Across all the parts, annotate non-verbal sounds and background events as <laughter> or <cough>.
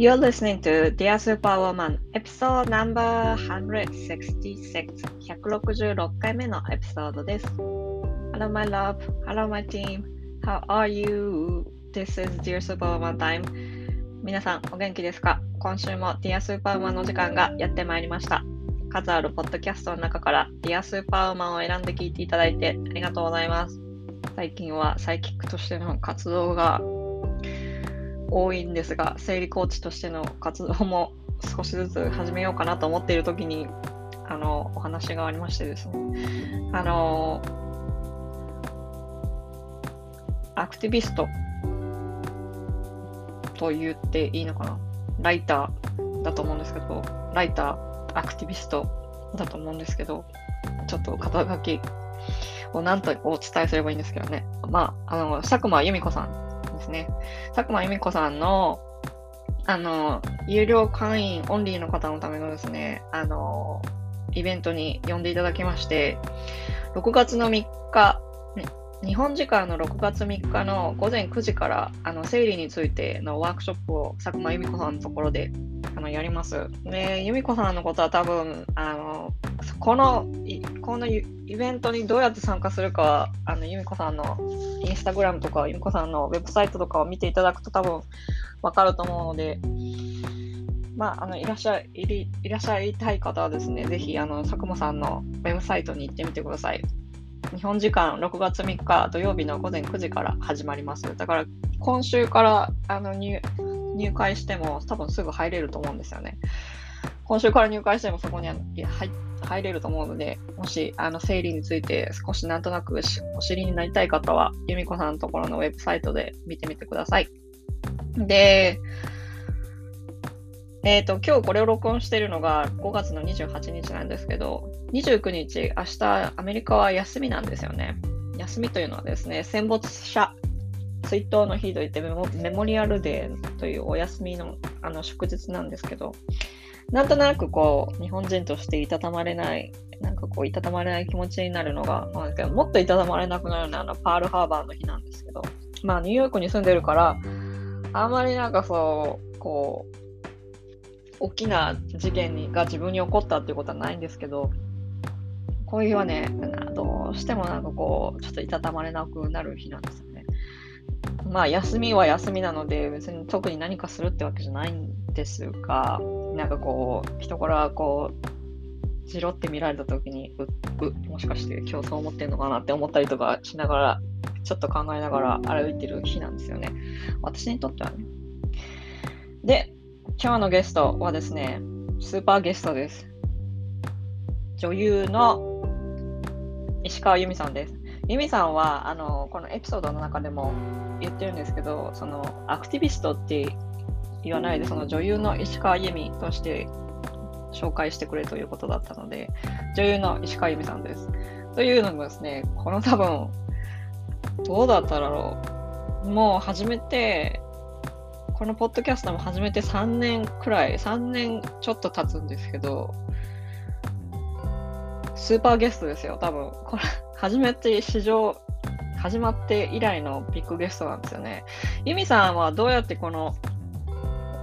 You're listening to Dear Superwoman Episode number 166 166回目のエピソードです。Hello my love, hello my team, how are you? This is Dear Superwoman time 皆さんお元気ですか今週も Dear Superwoman の時間がやってまいりました。数あるポッドキャストの中から Dear Superwoman を選んで聞いていただいてありがとうございます。最近はサイキックとしての活動が多いんですが、生理コーチとしての活動も少しずつ始めようかなと思っているときに、あの、お話がありましてですね、あの、アクティビストと言っていいのかな？ライターだと思うんですけど、ライター、アクティビストだと思うんですけど、ちょっと肩書きを何とお伝えすればいいんですけどね。まあ、あの、佐久間由美子さんですね。佐久間由美子さんの、あの、有料会員オンリーの方のためのですね、あの、イベントに呼んでいただきまして、6月の3日、日本時間の6月3日の午前9時から、あの、生理についてのワークショップを佐久間由美子さんのところで、あの、やります。で、由美子さんのことは多分、あの、この、このイベントにどうやって参加するかは、あの、由美子さんのインスタグラムとか、由美子さんのウェブサイトとかを見ていただくと多分わかると思うので、まあ、あのいらっしゃいいらっしゃいたい方はですね、ぜひあの佐久間さんのウェブサイトに行ってみてください。日本時間6月3日土曜日の午前9時から始まります。だから今週からあの入入会しても多分すぐ入れると思うんですよね。今週から入会してもそこに入入れると思うので、もしあの生理について少しなんとなくお知りになりたい方は、由美子さんのところのウェブサイトで見てみてください。で、え、ー、と、今日これを録音しているのが5月の28日なんですけど、29日、明日、アメリカは休みなんですよね。休みというのはですね、戦没者追悼の日といってメモリアルデーというお休みのあの祝日なんですけど、なんとなくこう、日本人としていたたまれない、なんかこう、いたたまれない気持ちになるのが、まあ、もっといたたまれなくなるのはあのパールハーバーの日なんですけど、まあ、ニューヨークに住んでるから、あんまりなんかそう、こう、大きな事件にが自分に起こったっていうことはないんですけど、こういう日はね、どうしてもなんかこう、ちょっといたたまれなくなる日なんですよね。まあ、休みは休みなので、別に特に何かするってわけじゃないんですが、なんかこう、人からこう、じろって見られた時に、う、う、もしかして今日そう思ってんのかなって思ったりとかしながら、ちょっと考えながら歩いてる日なんですよね。私にとってはね。で、今日のゲストはですね、スーパーゲストです。女優の石川由美さんです。由美さんは、あの、このエピソードの中でも言ってるんですけど、その、アクティビストって言わないで、その女優の石川由美として紹介してくれということだったので、女優の石川由美さんです。というのもですね、この多分、どうだっただろう。もう始めて、このポッドキャストも始めて3年くらい、3年ちょっと経つんですけど、スーパーゲストですよ、多分。これ、初めて史上、始まって以来のビッグゲストなんですよね。ユミさんはどうやってこの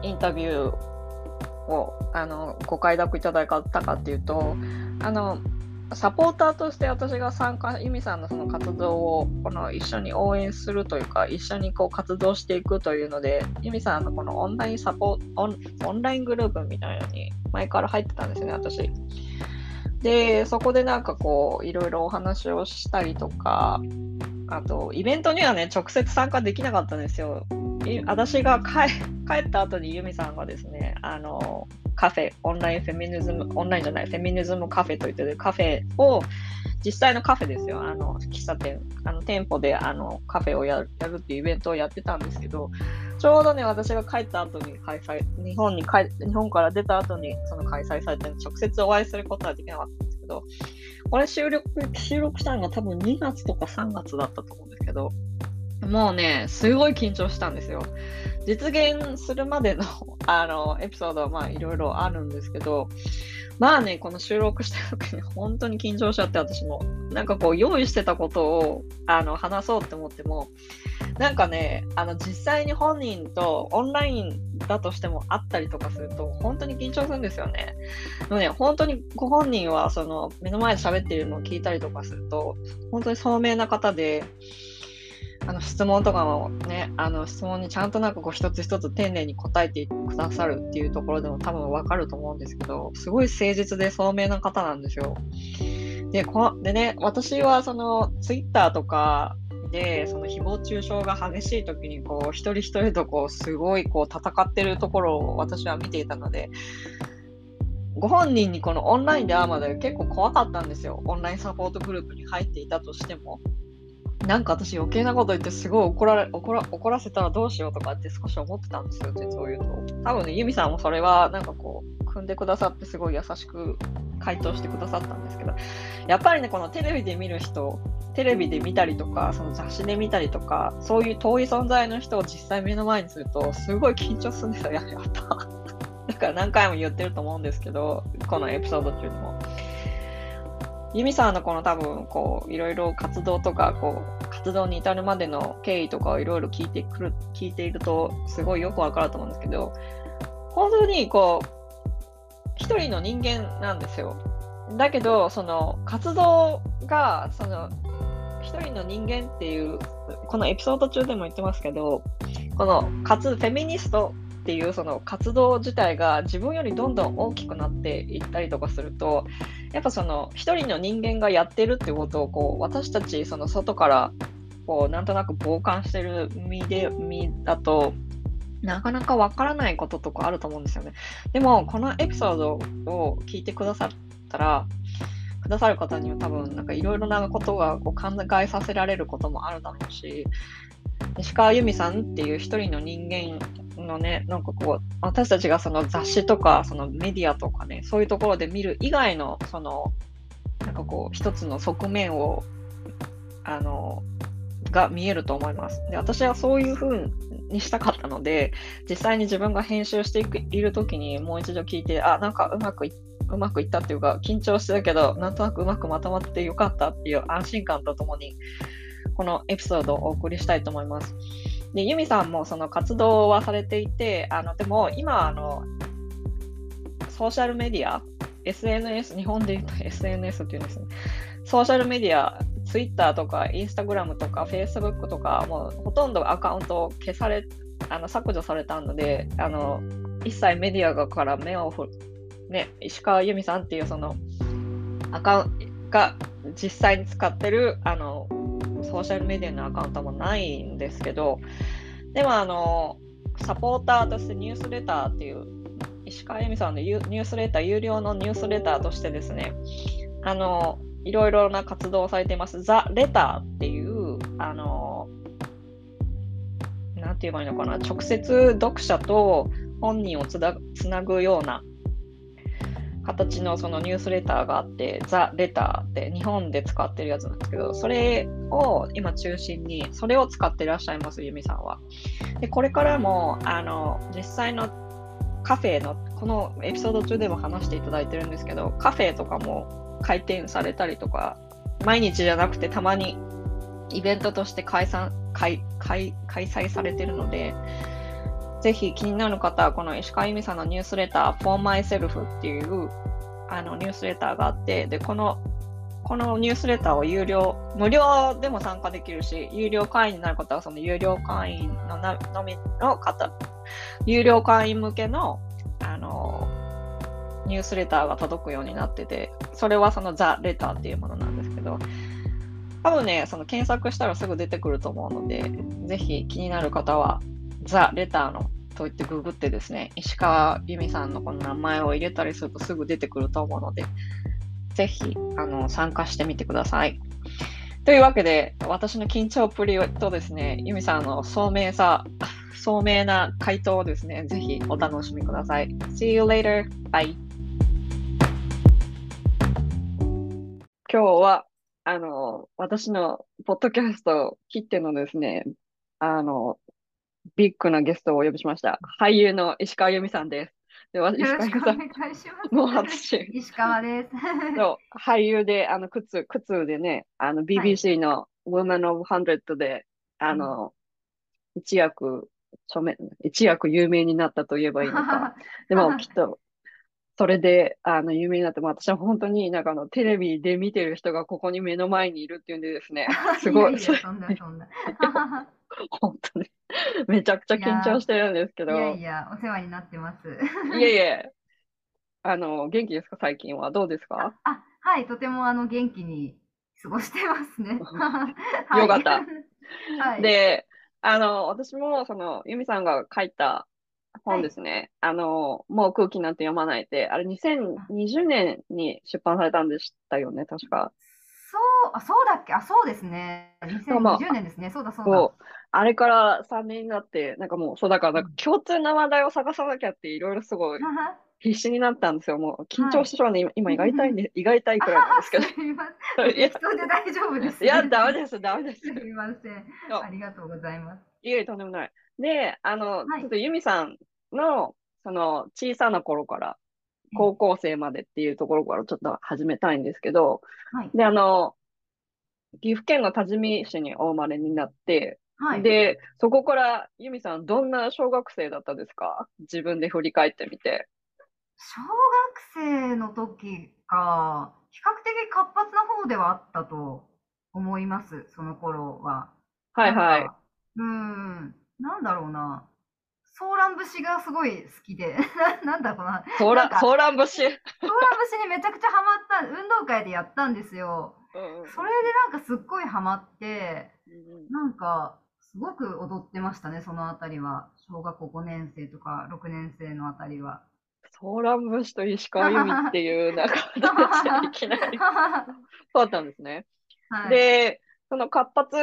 インタビューをあのご快諾いただいたかっていうと、あのサポーターとして私が参加、由美さんのその活動をこの一緒に応援するというか、一緒にこう活動していくというので、由美さんのこのオンラインサポオンオンライングループみたいなのに前から入ってたんですよね、私。で、そこでなんかこう、いろいろお話をしたりとか、あと、イベントにはね、直接参加できなかったんですよ。私が帰帰った後に由美さんがですね、あの、カフェ、オンラインフェミニズム、オンラインじゃない、フェミニズムカフェといってるカフェを、実際のカフェですよ、あの、喫茶店、あの、店舗であのカフェをやるやるっていうイベントをやってたんですけど、ちょうどね、私が帰った後に開催、日本に帰、日本から出た後にその開催されて、直接お会いすることはできなかったんですけど、これ収録、収録したのが多分2月とか3月だったと思うんですけど、もうね、すごい緊張したんですよ。実現するまでの <laughs> あのエピソードはまあいろいろあるんですけど、まあね、この収録してる時に <laughs> 本当に緊張しちゃって、私も。なんかこう、用意してたことをあの話そうって思っても、なんかね、あの実際に本人とオンラインだとしても会ったりとかすると、本当に緊張するんですよね。でもね、本当にご本人はその目の前で喋っているのを聞いたりとかすると、本当に聡明な方で、あの質問とかもね、あの質問にちゃんとなんかこう一つ一つ丁寧に答えてくださるっていうところでも多分わかると思うんですけど、すごい誠実で聡明な方なんですよ。で、こでね、私はそのツイッターとかで、その誹謗中傷が激しい時にこう一人一人とこうすごいこう戦ってるところを私は見ていたので、ご本人にこのオンラインで会うまで結構怖かったんですよ。オンラインサポートグループに入っていたとしても。なんか私余計なこと言ってすごい怒られ怒ら怒らせたらどうしようとかって少し思ってたんですよ、実を言うと。多分ね、ユミさんもそれはなんかこう、組んでくださってすごい優しく回答してくださったんですけど、やっぱりね、このテレビで見る人、テレビで見たりとか、その雑誌で見たりとか、そういう遠い存在の人を実際目の前にすると、すごい緊張するんですよ、やった。だから何回も言ってると思うんですけど、このエピソード中にも。ユミさんのこの多分こういろいろ活動とかこう活動に至るまでの経緯とかをいろいろ聞いてくる聞いているとすごいよくわかると思うんですけど本当にこう一人の人間なんですよ。だけどその活動がその一人の人間っていうこのエピソード中でも言ってますけどこの活フェミニストっていうその活動自体が自分よりどんどん大きくなっていったりとかするとやっぱその一人の人間がやってるってことをこう私たちその外からこうなんとなく傍観してる身で身だとなかなかわからないこととかあると思うんですよね。でもこのエピソードを聞いてくださったらくださる方には多分なんかいろいろなことがこう考えさせられることもあるだろうし石川由美さんっていう一人の人間のね、なんかこう、私たちがその雑誌とか、そのメディアとかね、そういうところで見る以外の、その、なんかこう、一つの側面を、あの、が見えると思います。で、私はそういう風にしたかったので、実際に自分が編集している時にもう一度聞いて、あ、なんかうまくいうまくいったっていうか、緊張してたけど、なんとなくうまくまとまってよかったっていう安心感とともに、このエピソードをお送りしたいと思います。で、ユミさんもその活動はされていて、あのでも今あの、ソーシャルメディア、SNS、日本で言うと SNS っていうんですね。ソーシャルメディア、Twitter とか Instagram とか Facebook とか、もうほとんどアカウント消され、あの削除されたので、あの一切メディアから目を振ね、石川由美さんっていうそのアカウントが実際に使ってるあのソーシャルメディアのアカウントもないんですけど、でもあの、サポーターとしてニュースレターっていう、石川由美さんのニュースレター、有料のニュースレターとしてですね、あの、いろいろな活動をされています。ザ・レターっていう、あの、なんて言えばいいのかな、直接読者と本人をつなぐような形のそのニュースレターがあって、ザ・レターって日本で使ってるやつなんですけど、それを今中心に、それを使ってらっしゃいます、ユミさんは。で、これからも、あの、実際のカフェの、このエピソード中でも話していただいてるんですけど、カフェとかも開店されたりとか、毎日じゃなくてたまにイベントとして開催開開開催されてるので、ぜひ気になる方は、この石川由美さんのニュースレター、For Myself っていうあのニュースレターがあって、で、この、このニュースレターを有料、無料でも参加できるし、有料会員になる方は、その有料会員のなのみの方、有料会員向けの、あの、ニュースレターが届くようになってて、それはそのザ・レターっていうものなんですけど、多分ね、その検索したらすぐ出てくると思うので、ぜひ気になる方は、ザ・レターのと言ってググってですね、石川由美さんのこの名前を入れたりするとすぐ出てくると思うので、ぜひあの参加してみてください。というわけで、私の緊張っぷりとですね、由美さんの聡明さ、聡明な回答をですね、ぜひお楽しみください。See you later. Bye. 今日は、あの、私のポッドキャストを切ってのですね、あの、ビッグなゲストをお呼びしました。俳優の石川由美さんです。で、わ石川由美さん。もう初主演石川です。そう俳優で、あの、靴、靴でね、あの、BBC の Women of Hundred で、あの、一躍、著名、一躍有名になったと言えばいいのか。<laughs> でも、きっと、それで、あの、有名になって、私は本当になんかあの、テレビで見てる人がここに目の前にいるっていうんでですね、すごい、いやいや、そんなそんな。<laughs> <laughs> 本当に、めちゃくちゃ緊張してるんですけど、いやいや、お世話になってます。いえいえ、あの、元気ですか、最近は。どうですか？あ、はい、とてもあの元気に過ごしてますね。<laughs> よかった。<laughs> はい。で、あの、私も、その、ユミさんが書いた本ですね。あの、もう空気なんて読まないって、あれ2020年に出版されたんでしたよね、確か。そう、あ、そうだっけ？あ、そうですね。そうまあ2020年ですね。そうだそうだ。あれから3年になって、なんかもう、そうだから、共通な話題を探さなきゃって、いろいろすごい必死になったんですよ。もう、緊張してしまうね。今、今胃が痛いんで、胃が痛いくらいなんですけど。すいません。で大丈夫です。いや、ダメです、ダメです。すみません。ありがとうございます。いえいえ、とんでもない。で、あの、はいちょっとユミさんの、その、小さな頃から、高校生までっていうところからちょっと始めたいんですけど、はい。で、あの、岐阜県の多治見市にお生まれになって、はい。で、そこからユミさん、どんな小学生だったですか？自分で振り返ってみて。小学生の時が、比較的活発な方ではあったと思います、その頃は。はいはいうーん、なんだろうな。ソーラン節がすごい好きで、<laughs> なんだろうな。ソーラなんかソーラン節？ソーラン節にめちゃくちゃハマった、運動会でやったんですよ。うんうんそれでなんかすっごいハマって、うんなんか、すごく踊ってましたね、そのあたりは。小学校5年生とか6年生のあたりは。ソーラン節と石川由美っていう、<laughs> なんか、いきなり。そうだったんですね。はい、で、その活発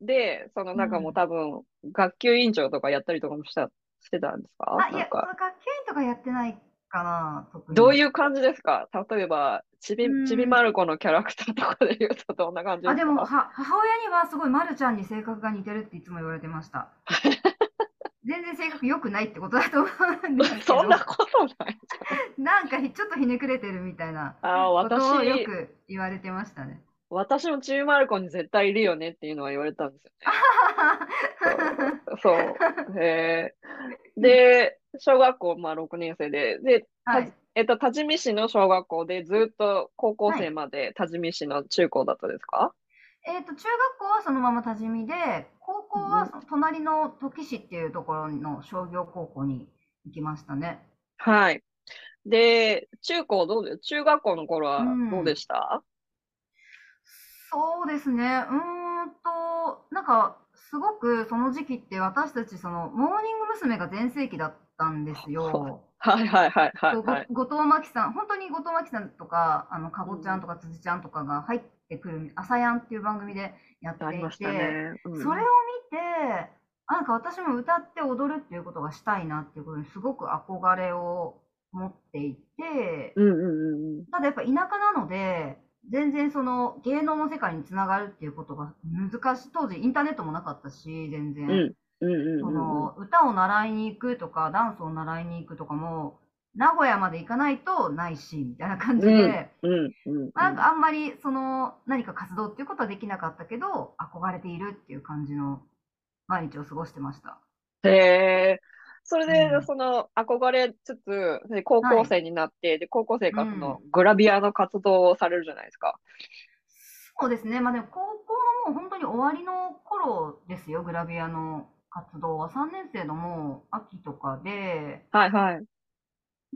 で、そのなんかもう多分、学級委員長とかやったりとかもした、してたんですか？あ、いや、学級委員とかやってないかな、特に。どういう感じですか？例えば、ちびう、んちびまる子のキャラクターとかで言うとどんな感じですか？あ、でも、は、母親にはすごい、まるちゃんに性格が似てるっていつも言われてました。<laughs> 全然性格良くないってことだと思うんですけど。<laughs> そんなことない。<laughs> なんかひ、ちょっとひねくれてるみたいなことをよ私、く言われてましたね。私もちびまる子に絶対いるよねっていうのは言われたんですよね。<laughs> そう。<laughs> へーで、小学校、まあ6年生で、で、はい。えっと、多治見市の小学校でずっと高校生まで多治見市の中高だったですか？えっと、中学校はそのまま多治見で、高校はその隣の土岐市っていうところの商業高校に行きましたね。はい。で、中高どうで、中学校の頃はうんどうでした、そうですね。うーんと、なんか、すごくその時期って私たち、その、モーニング娘。が全盛期だったんですよ。<laughs> はいはいはいはいはい。後藤真希さん、本当に後藤真希さんとか、あの、かごちゃんとか辻ちゃんとかが入ってくる、朝やんっていう番組でやっていて、ね。うんそれを見て、あなんか私も歌って踊るっていうことがしたいなっていうことにすごく憧れを持っていて、うんうんうんうん。ただやっぱ田舎なので、全然その芸能の世界につながるっていうことが難しい。当時インターネットもなかったし、全然。歌を習いに行くとか、ダンスを習いに行くとかも、名古屋まで行かないとないし、みたいな感じで。なんかあんまりその何か活動っていうことはできなかったけど、憧れているっていう感じの毎日を過ごしてました。へえ。それでう、んその、憧れつつ、で高校生になって、で、高校生からその、グラビアの活動をされるじゃないですか。そうですね。まあでも高校のもう本当に終わりの頃ですよ、グラビアの活動は。3年生のもう秋とかで、はいはい。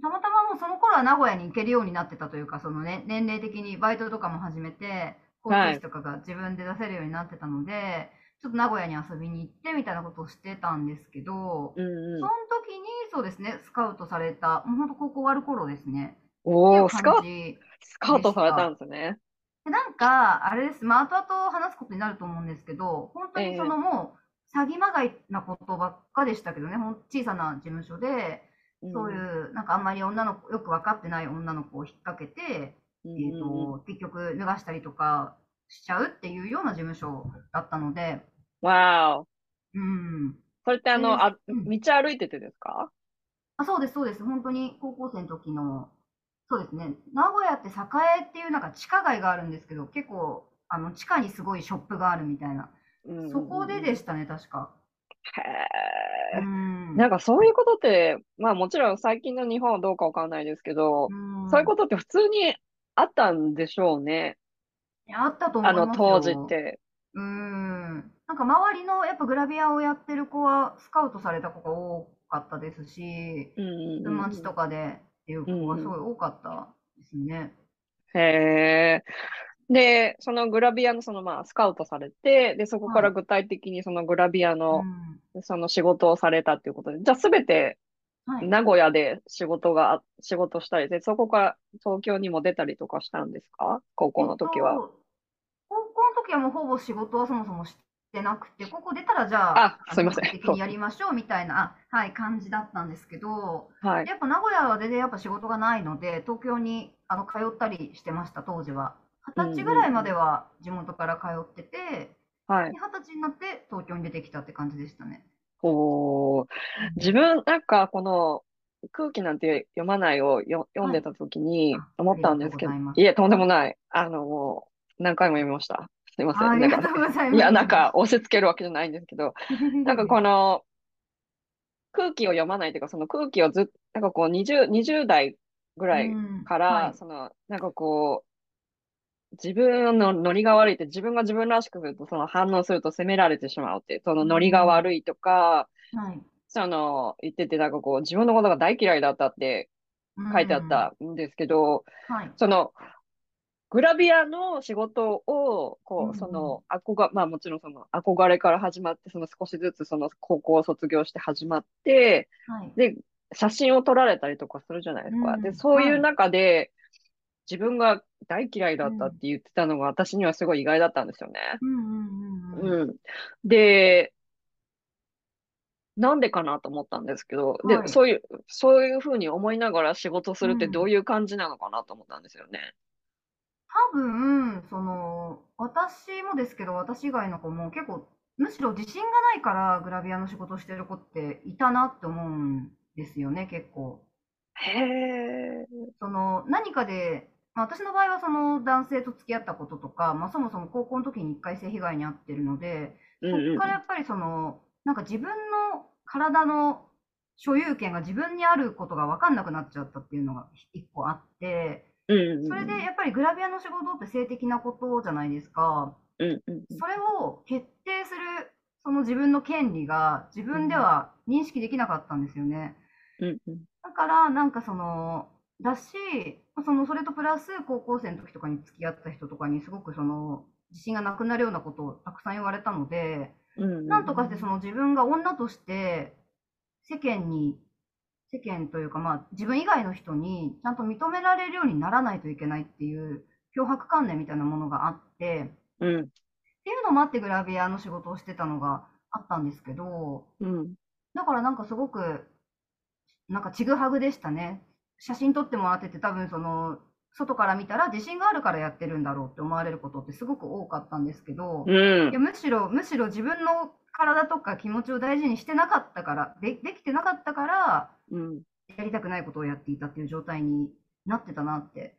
たまたまもうその頃は名古屋に行けるようになってたというか、そのね、年齢的にバイトとかも始めて、交通費とかが自分で出せるようになってたので、ちょっと名古屋に遊びに行ってみたいなことをしてたんですけど、うんうんその。時にそうですね、スカウトされた、もう本当高校終わる頃ですね。おお、スカウト、感じスカウトされたんですね。でなんか、あれです、まあ、後々話すことになると思うんですけど、本当にそのもう、詐欺まがいなことばっかでしたけどね、ほん小さな事務所で、そういう、なんかあんまり女の子、よく分かってない女の子を引っ掛けて、うん。えーと、結局脱がしたりとかしちゃうっていうような事務所だったので、わーお。うん。それってあの、で、あ、うん。道歩いててですか？あ、そうです、そうです。本当に高校生の時の、そうですね。名古屋って栄っていうなんか地下街があるんですけど、結構、あの、地下にすごいショップがあるみたいな。そこで。でしたね、確か。うーへえ。なんん。かそういうことって、まあもちろん最近の日本はどうかわかんないですけど、うーん。そういうことって普通にあったんでしょうね。あったとあ思いますの当時っよ。て。うーん。なんか周りのやっぱグラビアをやってる子はスカウトされた子が多かったですし、うんうんうんとかでっていう子がすごい多かったですね。へえ。で、そのグラビアのそのまあスカウトされて、で、そこかはい。ら具体的にそのグラビアのうん。その仕事をされたっていうことで、じゃあすべてはい。名古屋で仕事があ、仕事したりで、そこから東京にも出たりとかしたんですか？高校えっの時は。と、高校の時はもうほぼ仕事はそもそもしてなくて、高校出たらじゃあ、あ、すいません。的に。やりましょうみたいな、あはい、感じだったんですけど、はい。やっぱ名古屋は全然やっぱ仕事がないので、東京にあの通ったりしてました、当時は。う二十歳ぐらいま。では地元から通ってて、ではい。二十歳になって東京に出てきたって感じでしたね。お自分、なんかこの空気なんて読まないをよ読んはい。でた時にあ、思ったんですけど、ございます。いえ、とんではい。もない。あの、何回も読みました。すいません。いいや。なんか押し付けるわけじゃないんですけど、<laughs> なんかこの空気を読まないというか、その空気をずっと、なんかこう20、20代ぐうらいん、から、はい。その、なんかこう、自分のノリが悪いって自分が自分らしくするとその反応すると責められてしまうって、そのうノリがん、悪いとか、はい。その言っててなんかこう自分のことが大嫌いだったってう書いてあっん、たんですけど、はい。そのグラビアの仕事を、うこう、そん、の、憧、まあもちろんその憧れから始まって、その少しずつその高校を卒業して始まって、はい。で、写真を撮られたりとかするじゃないですか。で、うん、そういうはい。中で自分が大嫌いだったってうん。言ってたのが私にはすごい意外だったんですよね。うん。で、なんでかなと思ったんですけど、で、はい。そういう、そういうふうに思いながら仕事するってどううん。いう感じなのかなと思ったんですよね。多分、その、私もですけど、私以外の子も結構、むしろ自信がないからグラビアの仕事してる子っていたなって思うんですよね、結構。へえ。その、何かで、まあ、私の場合はその男性と付き合ったこととか、まあ、そもそも高校の時に一回性被害に遭ってるので、うんそっうん。からやっぱりその、なんか自分の体の所有権が自分にあることが分かんなくなっちゃったっていうのが一個あって、うんうんうん。それでやっぱりグラビアの仕事って性的なことじゃないですか。うん。それを決定するその自分の権利が自分でうんは認識できなかったんですよね。うんうん。だから、なんかその、だし、その、それとプラス高校生の時とかに付き合った人とかにすごくその、自信がなくなるようなことをたくさん言われたので、うんうんなんとかしてうん。その自分が女として世間に、世間というかまあ自分以外の人にちゃんと認められるようにならないといけないっていう脅迫観念みたいなものがあって、うん。っていうのもあってグラビアの仕事をしてたのがあったんですけど、うん。だからなんかすごくなんかちぐはぐでしたね。写真撮ってもらってて、多分その、外から見たら自信があるからやってるんだろうって思われることってすごく多かったんですけど、いや、むしろ、むしろ自分の体とか気持ちを大事にしてなかったから、で、できてなかったから、うん。やりたくないことをやっていたっていう状態になってたなって、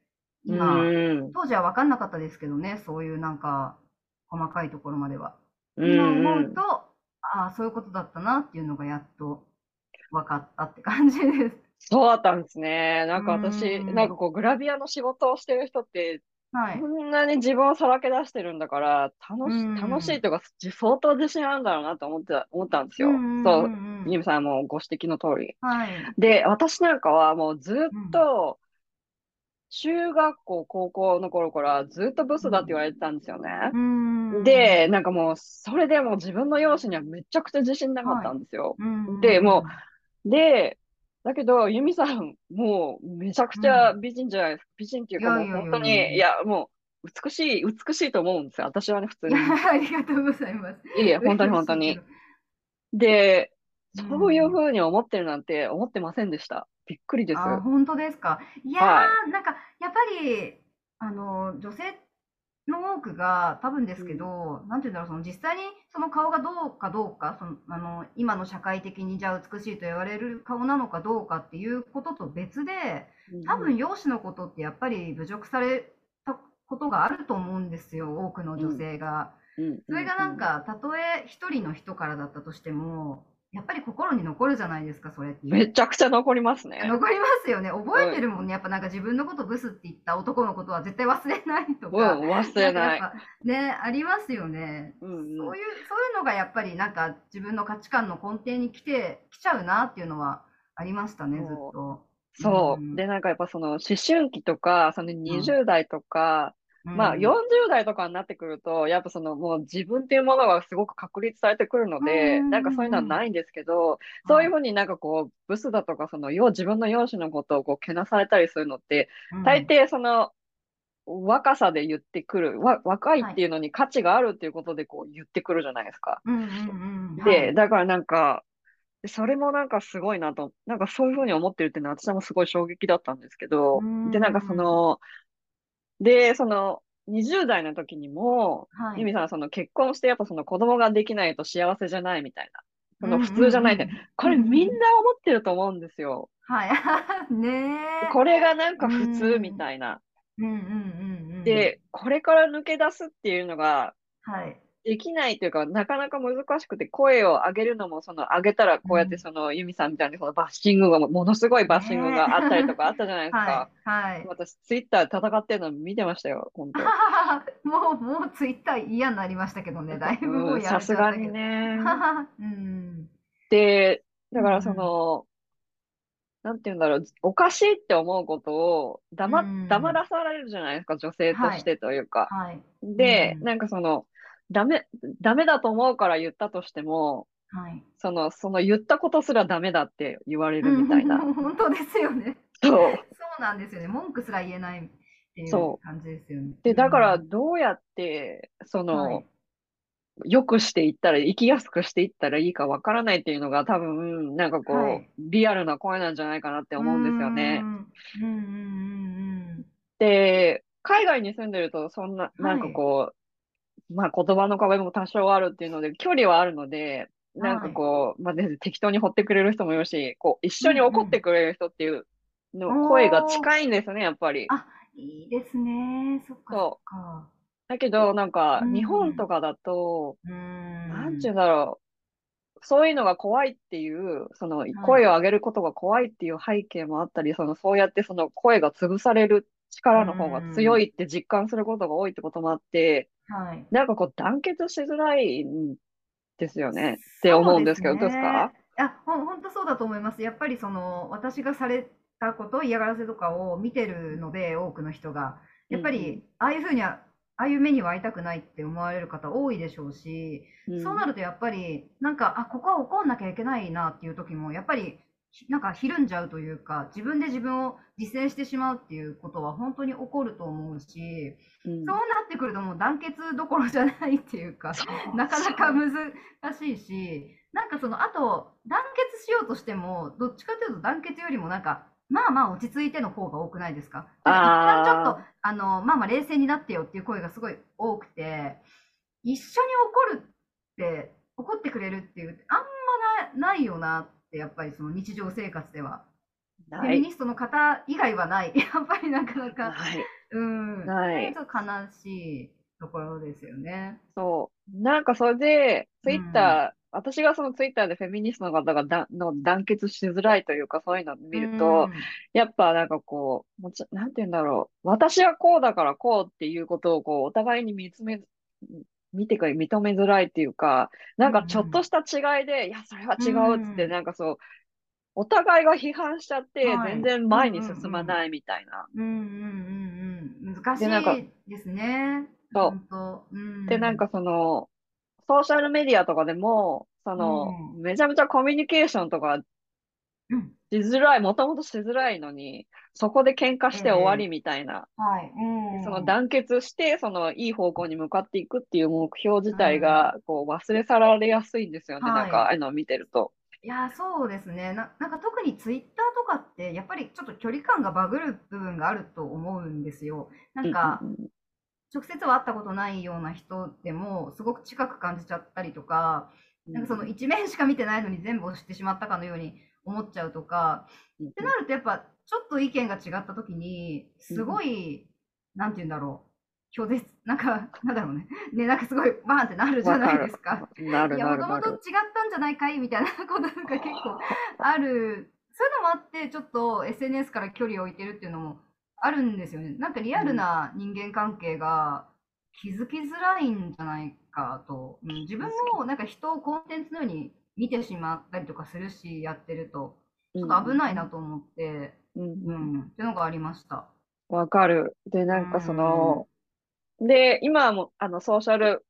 う今、ん。当時は分かんなかったですけどね、そういうなんか、細かいところまでは。う今思ん。うと、ああ、そういうことだったなっていうのがやっと分かったって感じです。そうだったんですね。なんか私、なんかん。こう、グラビアの仕事をしてる人って、はい。こんなに自分をさらけ出してるんだから、楽し、楽しいん。とか、じ相当自信あるんだろうなと思ってた、思ったんですよ。そう、うんうん。ユミさんもご指摘の通り。はい。で、私なんかはもうずっうん。と、中学校、高校の頃からずっとブスだって言うん。われてたんですよね。で、なんかもう、それでもう自分の容姿にはめちゃくちゃ自信なかっはい。たんですよ。うんで、もうんう、で、だけど、ユミさん、もう、めちゃく。ちゃ美人じゃないですか。美人っていうかもう本当に、やいやもう、美しい、美しいと思うんですよ。私はね、普通に。<laughs> ありがとうございます。いえいえ、本当に本当に。で、うそういうん。ふうに思ってるなんて思ってませんでした。びっくりであ、す。本当ですか。いやはい。ー、なんか、やっぱり、あの、女性の多くが多分ですけど、なんていうんだろう、その実際にその顔がどうかどうか、そのあの今の社会的にじゃあ美しいと言われる顔なのかどうかっていうことと別で、多分容姿のことってやっぱり侮辱されたことがあると思うんですよ、多くの女性が。それがなんか、たとえ一人の人からだったとしても、やっぱり心に残るじゃないですか、それって。めちゃくちゃ残りますね。残りますよね。覚えてるもんね。やっぱなんか自分のことブスって言った男のことは絶対忘れないとか。うん、忘れない。ね、ありますよね、うんうん、そういう、そういうのがやっぱりなんか自分の価値観の根底に来て、来ちゃうなっていうのはありましたね、ずっと。そう。うん、で、なんかやっぱその思春期とか、その20代とか、まあ、40代とかになってくると、やっぱそのもう自分っていうものがすごく確立されてくるので、なんかそういうのはないんですけど、そういうふうになんかこう、ブスだとか、その、自分の容姿のことをこう、けなされたりするのって、大抵その、若さで言ってくる、わ若いっていうのに価値があるっていうことでこう言ってくるじゃないですか。で、だからなんか、それもなんかすごいなと、なんかそういうふうに思ってるっていうのは私もすごい衝撃だったんですけど、で、なんかその、で、その、20代の時にも、はい、ユミさんはその結婚してやっぱその子供ができないと幸せじゃないみたいな。その普通じゃないって、これみんな思ってると思うんですよ。はい。<laughs> ねこれがなんか普通みたいな。で、これから抜け出すっていうのが、はい。できないというか、なかなか難しくて、声を上げるのも、その上げたらこうやってその、うん、ユミさんみたいにそのバッシングが、ものすごいバッシングがあったりとかあったじゃないですか。はい。はい、私、ツイッター戦ってるの見てましたよ、本当もう、もうツイッター嫌になりましたけどね、<laughs> だいぶもうさすがにね。<laughs> うん、で、だからその、うん、なんて言うんだろう、おかしいって思うことを黙、うん、黙らされるじゃないですか、女性としてというか。はい。はい、で、なんかその、ダメ、ダメだと思うから言ったとしても、はい、その、その言ったことすらダメだって言われるみたいな。<laughs> 本当ですよね。そう。そうなんですよね。文句すら言えないっていう感じですよね。で、だからどうやって、その、はい、よくしていったら、生きやすくしていったらいいかわからないっていうのが多分、なんかこう、はい、リアルな声なんじゃないかなって思うんですよね。で、海外に住んでると、そんな、なんかこう、まあ言葉の壁も多少あるっていうので、距離はあるので、なんかこう、はい、まあ、適当に掘ってくれる人もいるし、こう、一緒に怒ってくれる人っていうの声が近いんですね、やっぱり。あ、いいですね。そっか。そう。だけど、なんか、日本とかだと、うん、なんちゅうんだろう。そういうのが怖いっていう、その声を上げることが怖いっていう背景もあったり、はい、そのそうやってその声が潰される力の方が強いって実感することが多いってこともあって、はい。なんかこう団結しづらいんですよねって思うんですけど、どうですか？あほ本当そうだと思います。やっぱりその私がされたこと、嫌がらせとかを見てるので、多くの人が。やっぱり、ああいうふうには、ああいう目には会いたくないって思われる方多いでしょうし、うん、そうなるとやっぱり、なんか、あ、ここは怒んなきゃいけないなっていう時も、やっぱりなんかひるんじゃうというか、自分で自分を実践してしまうっていうことは本当に起こると思うし、うん、そうなってくるともう団結どころじゃないっていうか、<laughs> なかなか難しいし、なんかその、あと、団結しようとしても、どっちかというと団結よりもなんか、まあまあ落ち着いての方が多くないですか？一旦ちょっと、あの、まあまあ冷静になってよっていう声がすごい多くて、一緒に怒るって、怒ってくれるっていう、あんまないよなってってやっぱりその日常生活ではフェミニストの方以外はない。<laughs> やっぱりなかなか、はい、うん、ない。ちょっと悲しいところですよね。そう。なんかそれで、ツイッター、うん、私がそのツイッターでフェミニストの方がだの団結しづらいというか、そういうのを見ると、うん、やっぱなんかこう、もちなんて言うんだろう。私はこうだからこうっていうことをこう、お互いに見つめ、見てくれ、認めづらいっていうか、なんかちょっとした違いで、うん、いや、それは違うっつって、なんかそう、お互いが批判しちゃって、全然前に進まないみたいな。うんうんうんうん。難しいですね。そう。うん、で、なんかその、ソーシャルメディアとかでも、その、うん、めちゃめちゃコミュニケーションとかしづらい、もともとしづらいのに、そこで喧嘩して終わりみたいな、えー、はい。うん、その団結して、そのいい方向に向かっていくっていう目標自体が、こう忘れ去られやすいんですよね、なんか、ああいうのを見てると。いや、そうですね。ななんか特にツイッターとかって、やっぱりちょっと距離感がバグる部分があると思うんですよ。なんか、直接は会ったことないような人でも、すごく近く感じちゃったりとか、なんかその一面しか見てないのに全部を知ってしまったかのように思っちゃうとか、ってなるとやっぱちょっと意見が違った時に、すごい、なんて言うんだろう。拒絶、なんか、<laughs> なんだろうね。ね、なんかすごいバーンってなるじゃないですか。なるいや、もともと違ったんじゃないかいみたいなことが結構ある。そういうのもあって、ちょっと SNS から距離を置いてるっていうのもあるんですよね。なんかリアルな人間関係が気づきづらいんじゃないかと。うん、自分もなんか人をコンテンツのように見てしまったりとかするし、やってると。ちょっと危ないなと思って、うん、うん、っていうのがありました。わかる。で、なんかその、で、今はもあのソーシャル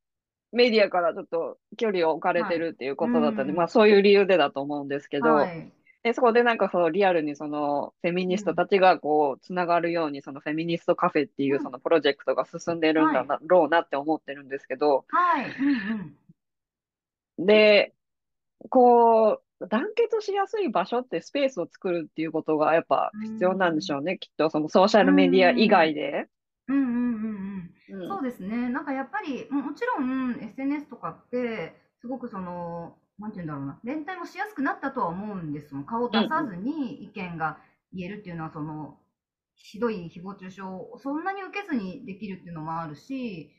メディアからちょっと距離を置かれてるっていうことだったんで、はい、まあそういう理由でだと思うんですけど、はい、でそこでなんかそのリアルにそのフェミニストたちがこうつながるようにそのフェミニストカフェっていうそのプロジェクトが進んでるんだろうなって思ってるんですけど、はい。で、こう、団結しやすい場所ってスペースを作るっていうことがやっぱ必要なんでしょうね、きっとそのソーシャルメディア以外で。うんうんうんうん。そうですね。なんかやっぱり、もちろん SNS とかって、すごくその、なんて言うんだろうな、連帯もしやすくなったとは思うんです。顔を出さずに意見が言えるっていうのは、その、ひどい誹謗中傷をそんなに受けずにできるっていうのもあるし、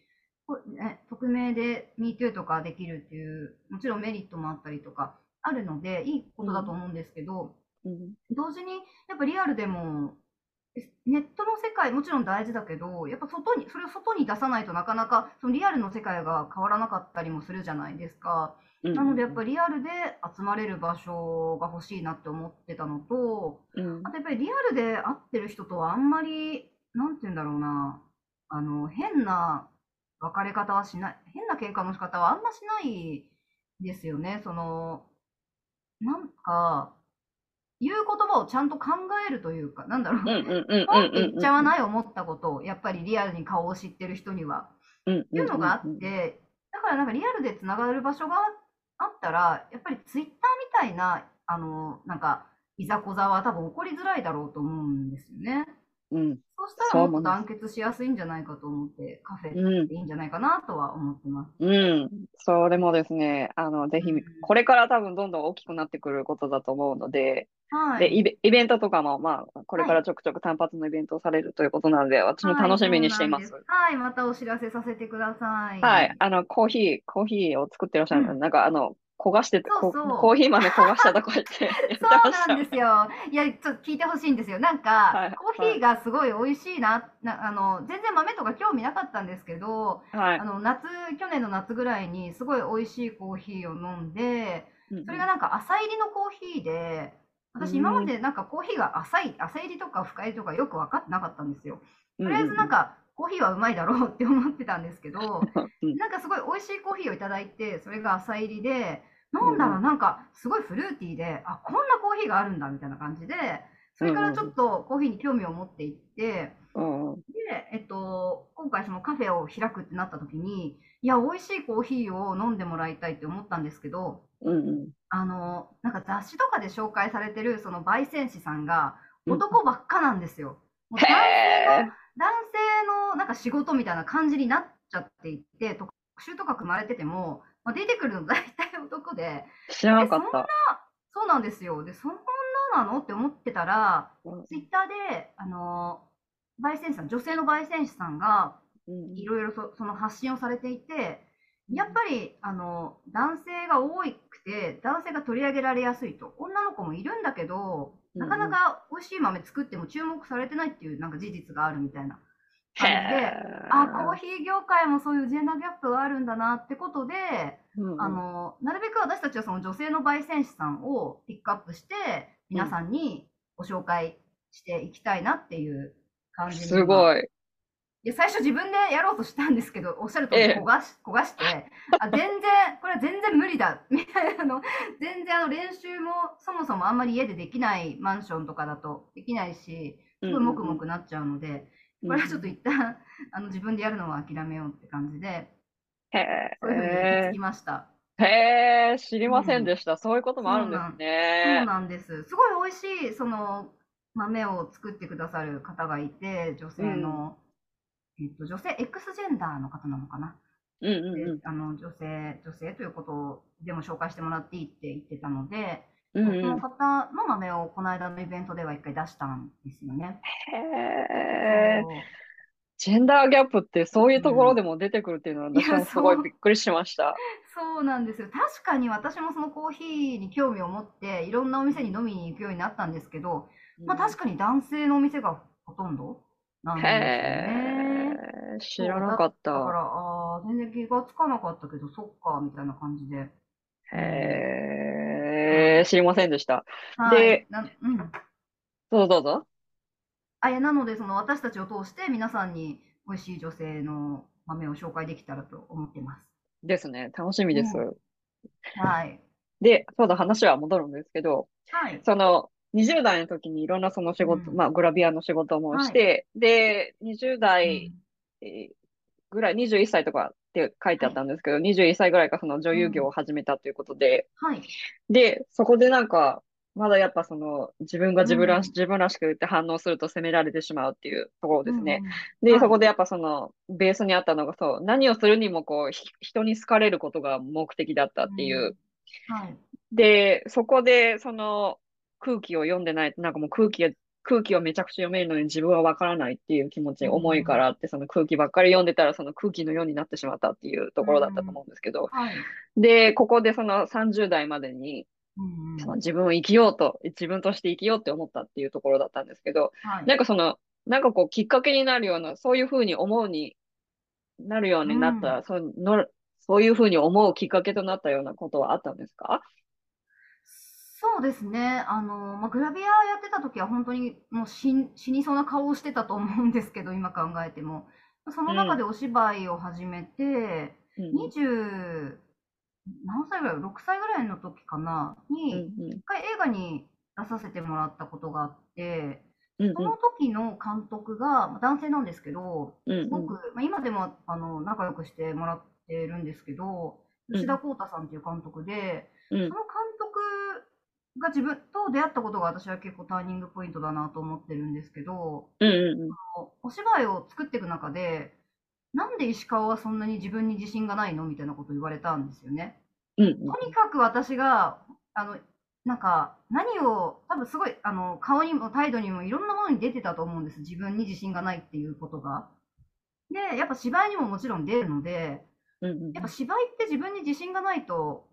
ね、匿名で MeToo とかできるっていう、もちろんメリットもあったりとかあるので、いいことだと思うんですけど、うん、同時にやっぱリアルでも、ネットの世界もちろん大事だけど、やっぱ外に、それを外に出さないとなかなかそのリアルの世界が変わらなかったりもするじゃないですか。なのでやっぱりリアルで集まれる場所が欲しいなって思ってたのと、うん、あとやっぱりリアルで会ってる人とはあんまり、なんて言うんだろうな、あの、変な別れ方はしない、変な喧嘩の仕方はあんましないですよね。その、なんか、言う言葉をちゃんと考えるというか、なんだろう、ポンって言っちゃわない思ったことを、やっぱりリアルに顔を知ってる人には、っていうのがあって、だからなんかリアルでつながる場所があったら、やっぱりツイッターみたいな、あの、なんか、いざこざは多分起こりづらいだろうと思うんですよね。うん。そうしたらもっと団結しやすいんじゃないかと思って、カフェっていいんじゃないかなとは思ってます。うん。それもですね、あの、ぜひ、これから多分どんどん大きくなってくることだと思うので、はい、でイベイベントとかも、まあ、これからちょくちょく単発のイベントをされるということなので、はい、私も楽しみにしています。はい、はい、またお知らせさせてください。はい、あの、コーヒー、コーヒーを作ってらっしゃる、うん、なんか、あの、焦がしてそうそう。コーヒー豆焦がしたとこ言って <laughs> そうなんですよ。いや、ちょっと聞いてほしいんですよ。なんか、はい、コーヒーがすごい美味しいななあの、全然豆とか興味なかったんですけど、はい、あの夏、去年の夏ぐらいにすごい美味しいコーヒーを飲んで、それがなんか朝入りのコーヒーで、私今までなんかコーヒーが浅い、浅入りとか深入りとかよく分かってなかったんですよ。とりあえずなんか、コーヒーはうまいだろうって思ってたんですけど、<laughs> なんかすごい美味しいコーヒーをいただいて、それが浅入りで、飲んだらなんかすごいフルーティーで、あ、こんなコーヒーがあるんだみたいな感じで、それからちょっとコーヒーに興味を持っていって、で、えっと、今回そのカフェを開くってなった時に、いや、美味しいコーヒーを飲んでもらいたいって思ったんですけど、うんうん、あの、なんか雑誌とかで紹介されてるその焙煎師さんが男ばっかなんですよ。うん、男性の、男性のなんか仕事みたいな感じになっちゃっていって、特集とか組まれてても、まあ、出てくるの大体男で、知らなかった。そうなんですよ。で、そんななのって思ってたら、うん、ツイッターで、あの、焙煎師さん、女性の焙煎師さんが、いろいろその発信をされていて、やっぱり、あの、男性が多くて、男性が取り上げられやすいと。女の子もいるんだけど、なかなか美味しい豆作っても注目されてないっていうなんか事実があるみたいな感じで、あ、コーヒー業界もそういうジェンダーギャップがあるんだなってことで、うん、あの、なるべく私たちはその女性の焙煎師さんをピックアップして、皆さんにご紹介していきたいなっていう感じすごい。いや、最初自分でやろうとしたんですけど、おっしゃるとおり焦がし、焦がして、あ、全然、これは全然無理だ、みたいなの、<laughs> 全然あの練習もそもそもあんまり家でできないマンションとかだとできないし、すごいもくもくなっちゃうので、これはちょっと一旦、<laughs> あの自分でやるのは諦めようって感じで、へそういうふうに行き着きました。へえ、知りませんでした、うん、そういうこともあるんですね。そうなんです。すごい美味しい、その豆を作ってくださる方がいて、女性のえっと、女性、X ジェンダーの方なのかな？うんうんうんであの女性、女性ということでも紹介してもらっていいって言ってたので、うんそのうん方の豆をこの間のイベントでは一回出したんですよね。へーそうジェンダーギャップってそういうところでも出てくるっていうのは私もすごいびっくりしました。そうなんですよ。確かに私もそのコーヒーに興味を持って、いろんなお店に飲みに行くようになったんですけど、まあ確かに男性のお店がほとんどなんですよね。へー知らなかった。だから、ああ、全然気がつかなかったけど、そっか、みたいな感じで。へー知りませんでした。はい。でなうん。どうぞどうぞ。あ、いや、なので、その私たちを通して皆さんに美味しい女性の豆を紹介できたらと思ってます。ですね。楽しみです。うはい。で、そうだ、話は戻るんですけど、はい。その、20代の時にいろんなその仕事、うんまあ、グラビアの仕事もして、で、20代えーぐらい、21歳とかって書いてあったんですけど、21歳ぐらいからその女優業を始めたということで、はい。で、そこでなんか、まだやっぱその、自分が自分らし、うん自分らしく言って反応すると責められてしまうっていうところですね。うんうん。で、はいそこでやっぱその、ベースにあったのが、そう、何をするにもこう、ひ人に好かれることが目的だったっていう。はい。で、そこで、その、空気を読んでない、なんかもう空気が、空気をめちゃくちゃ読めるのに自分はわからないっていう気持ち、うん思いからあって、その空気ばっかり読んでたら、その空気のようになってしまったっていうところだったと思うんですけど、はい。で、ここでその30代までに、その自分を生きようと、自分として生きようって思ったっていうところだったんですけど、はい。なんかその、なんかこうきっかけになるような、そういうふうに思うになるようになった、うそうのそういうふうに思うきっかけとなったようなことはあったんですか？そうですね。あの、まあ、グラビアやってた時は本当にもう死ん死にそうな顔をしてたと思うんですけど、今考えても。その中でお芝居を始めて、うん。20、何歳ぐらい ?6 歳ぐらいの時かな？うんに、一回映画に出させてもらったことがあって、うんうん。その時の監督が、まあ男性なんですけど、うんすごく、まあ、今でもあの仲良くしてもらってるんですけど、吉田浩太さんっていう監督で、うん。その監督が自分と出会ったことが私は結構ターニングポイントだなと思ってるんですけど、うんうんうんお芝居を作っていく中で、なんで石川はそんなに自分に自信がないのみたいなことを言われたんですよね。うんうんとにかく私が、あの、なんか、何を、多分すごい、あの、顔にも態度にもいろんなものに出てたと思うんです。自分に自信がないっていうことが。で、やっぱ芝居にももちろん出るので、うんうんやっぱ芝居って自分に自信がないと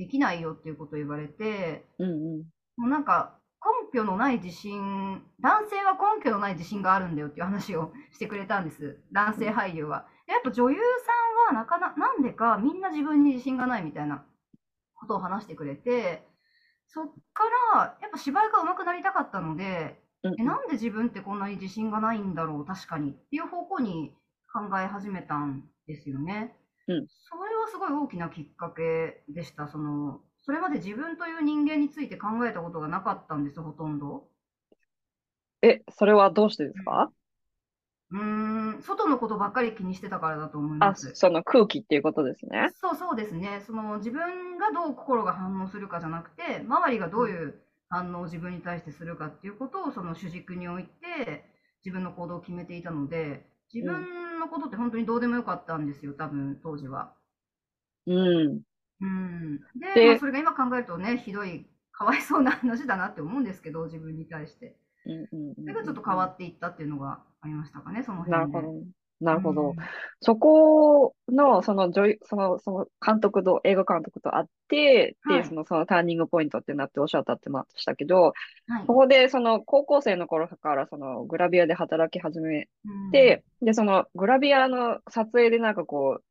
できないよっていうことを言われて、うんうんもうなんか根拠のない自信、男性は根拠のない自信があるんだよっていう話を <laughs> してくれたんです。男性俳優は。でやっぱ女優さんはなかな、なんでかみんな自分に自信がないみたいなことを話してくれて、そっからやっぱ芝居が上手くなりたかったので、うんえ、なんで自分ってこんなに自信がないんだろう、確かにっていう方向に考え始めたんですよね。うんそれはすごい大きなきっかけでした。その、それまで自分という人間について考えたことがなかったんです、ほとんど。え、それはどうしてですか？うーん、外のことばっかり気にしてたからだと思いあ、ます。その空気っていうことですね。そうそうですね。その自分がどう心が反応するかじゃなくて、周りがどういう反応を自分に対してするかっていうことをその主軸に置いて自分の行動を決めていたので、自分のことって本当にどうでもよかったんですよ、多分当時は。うん。うん。で、でまあ、それが今考えるとね、ひどい、かわいそうな話だなって思うんですけど、自分に対して。うんうんうんそれがちょっと変わっていったっていうのがありましたかね、そのなる辺で。ほど。なるほど。うんそこの、その女優、その、その監督と、映画監督と会って、で、はいその、そのターニングポイントってなっておっしゃったってましたけど、はいそこで、その、高校生の頃から、その、グラビアで働き始めうんて、で、その、グラビアの撮影でなんかこう、うん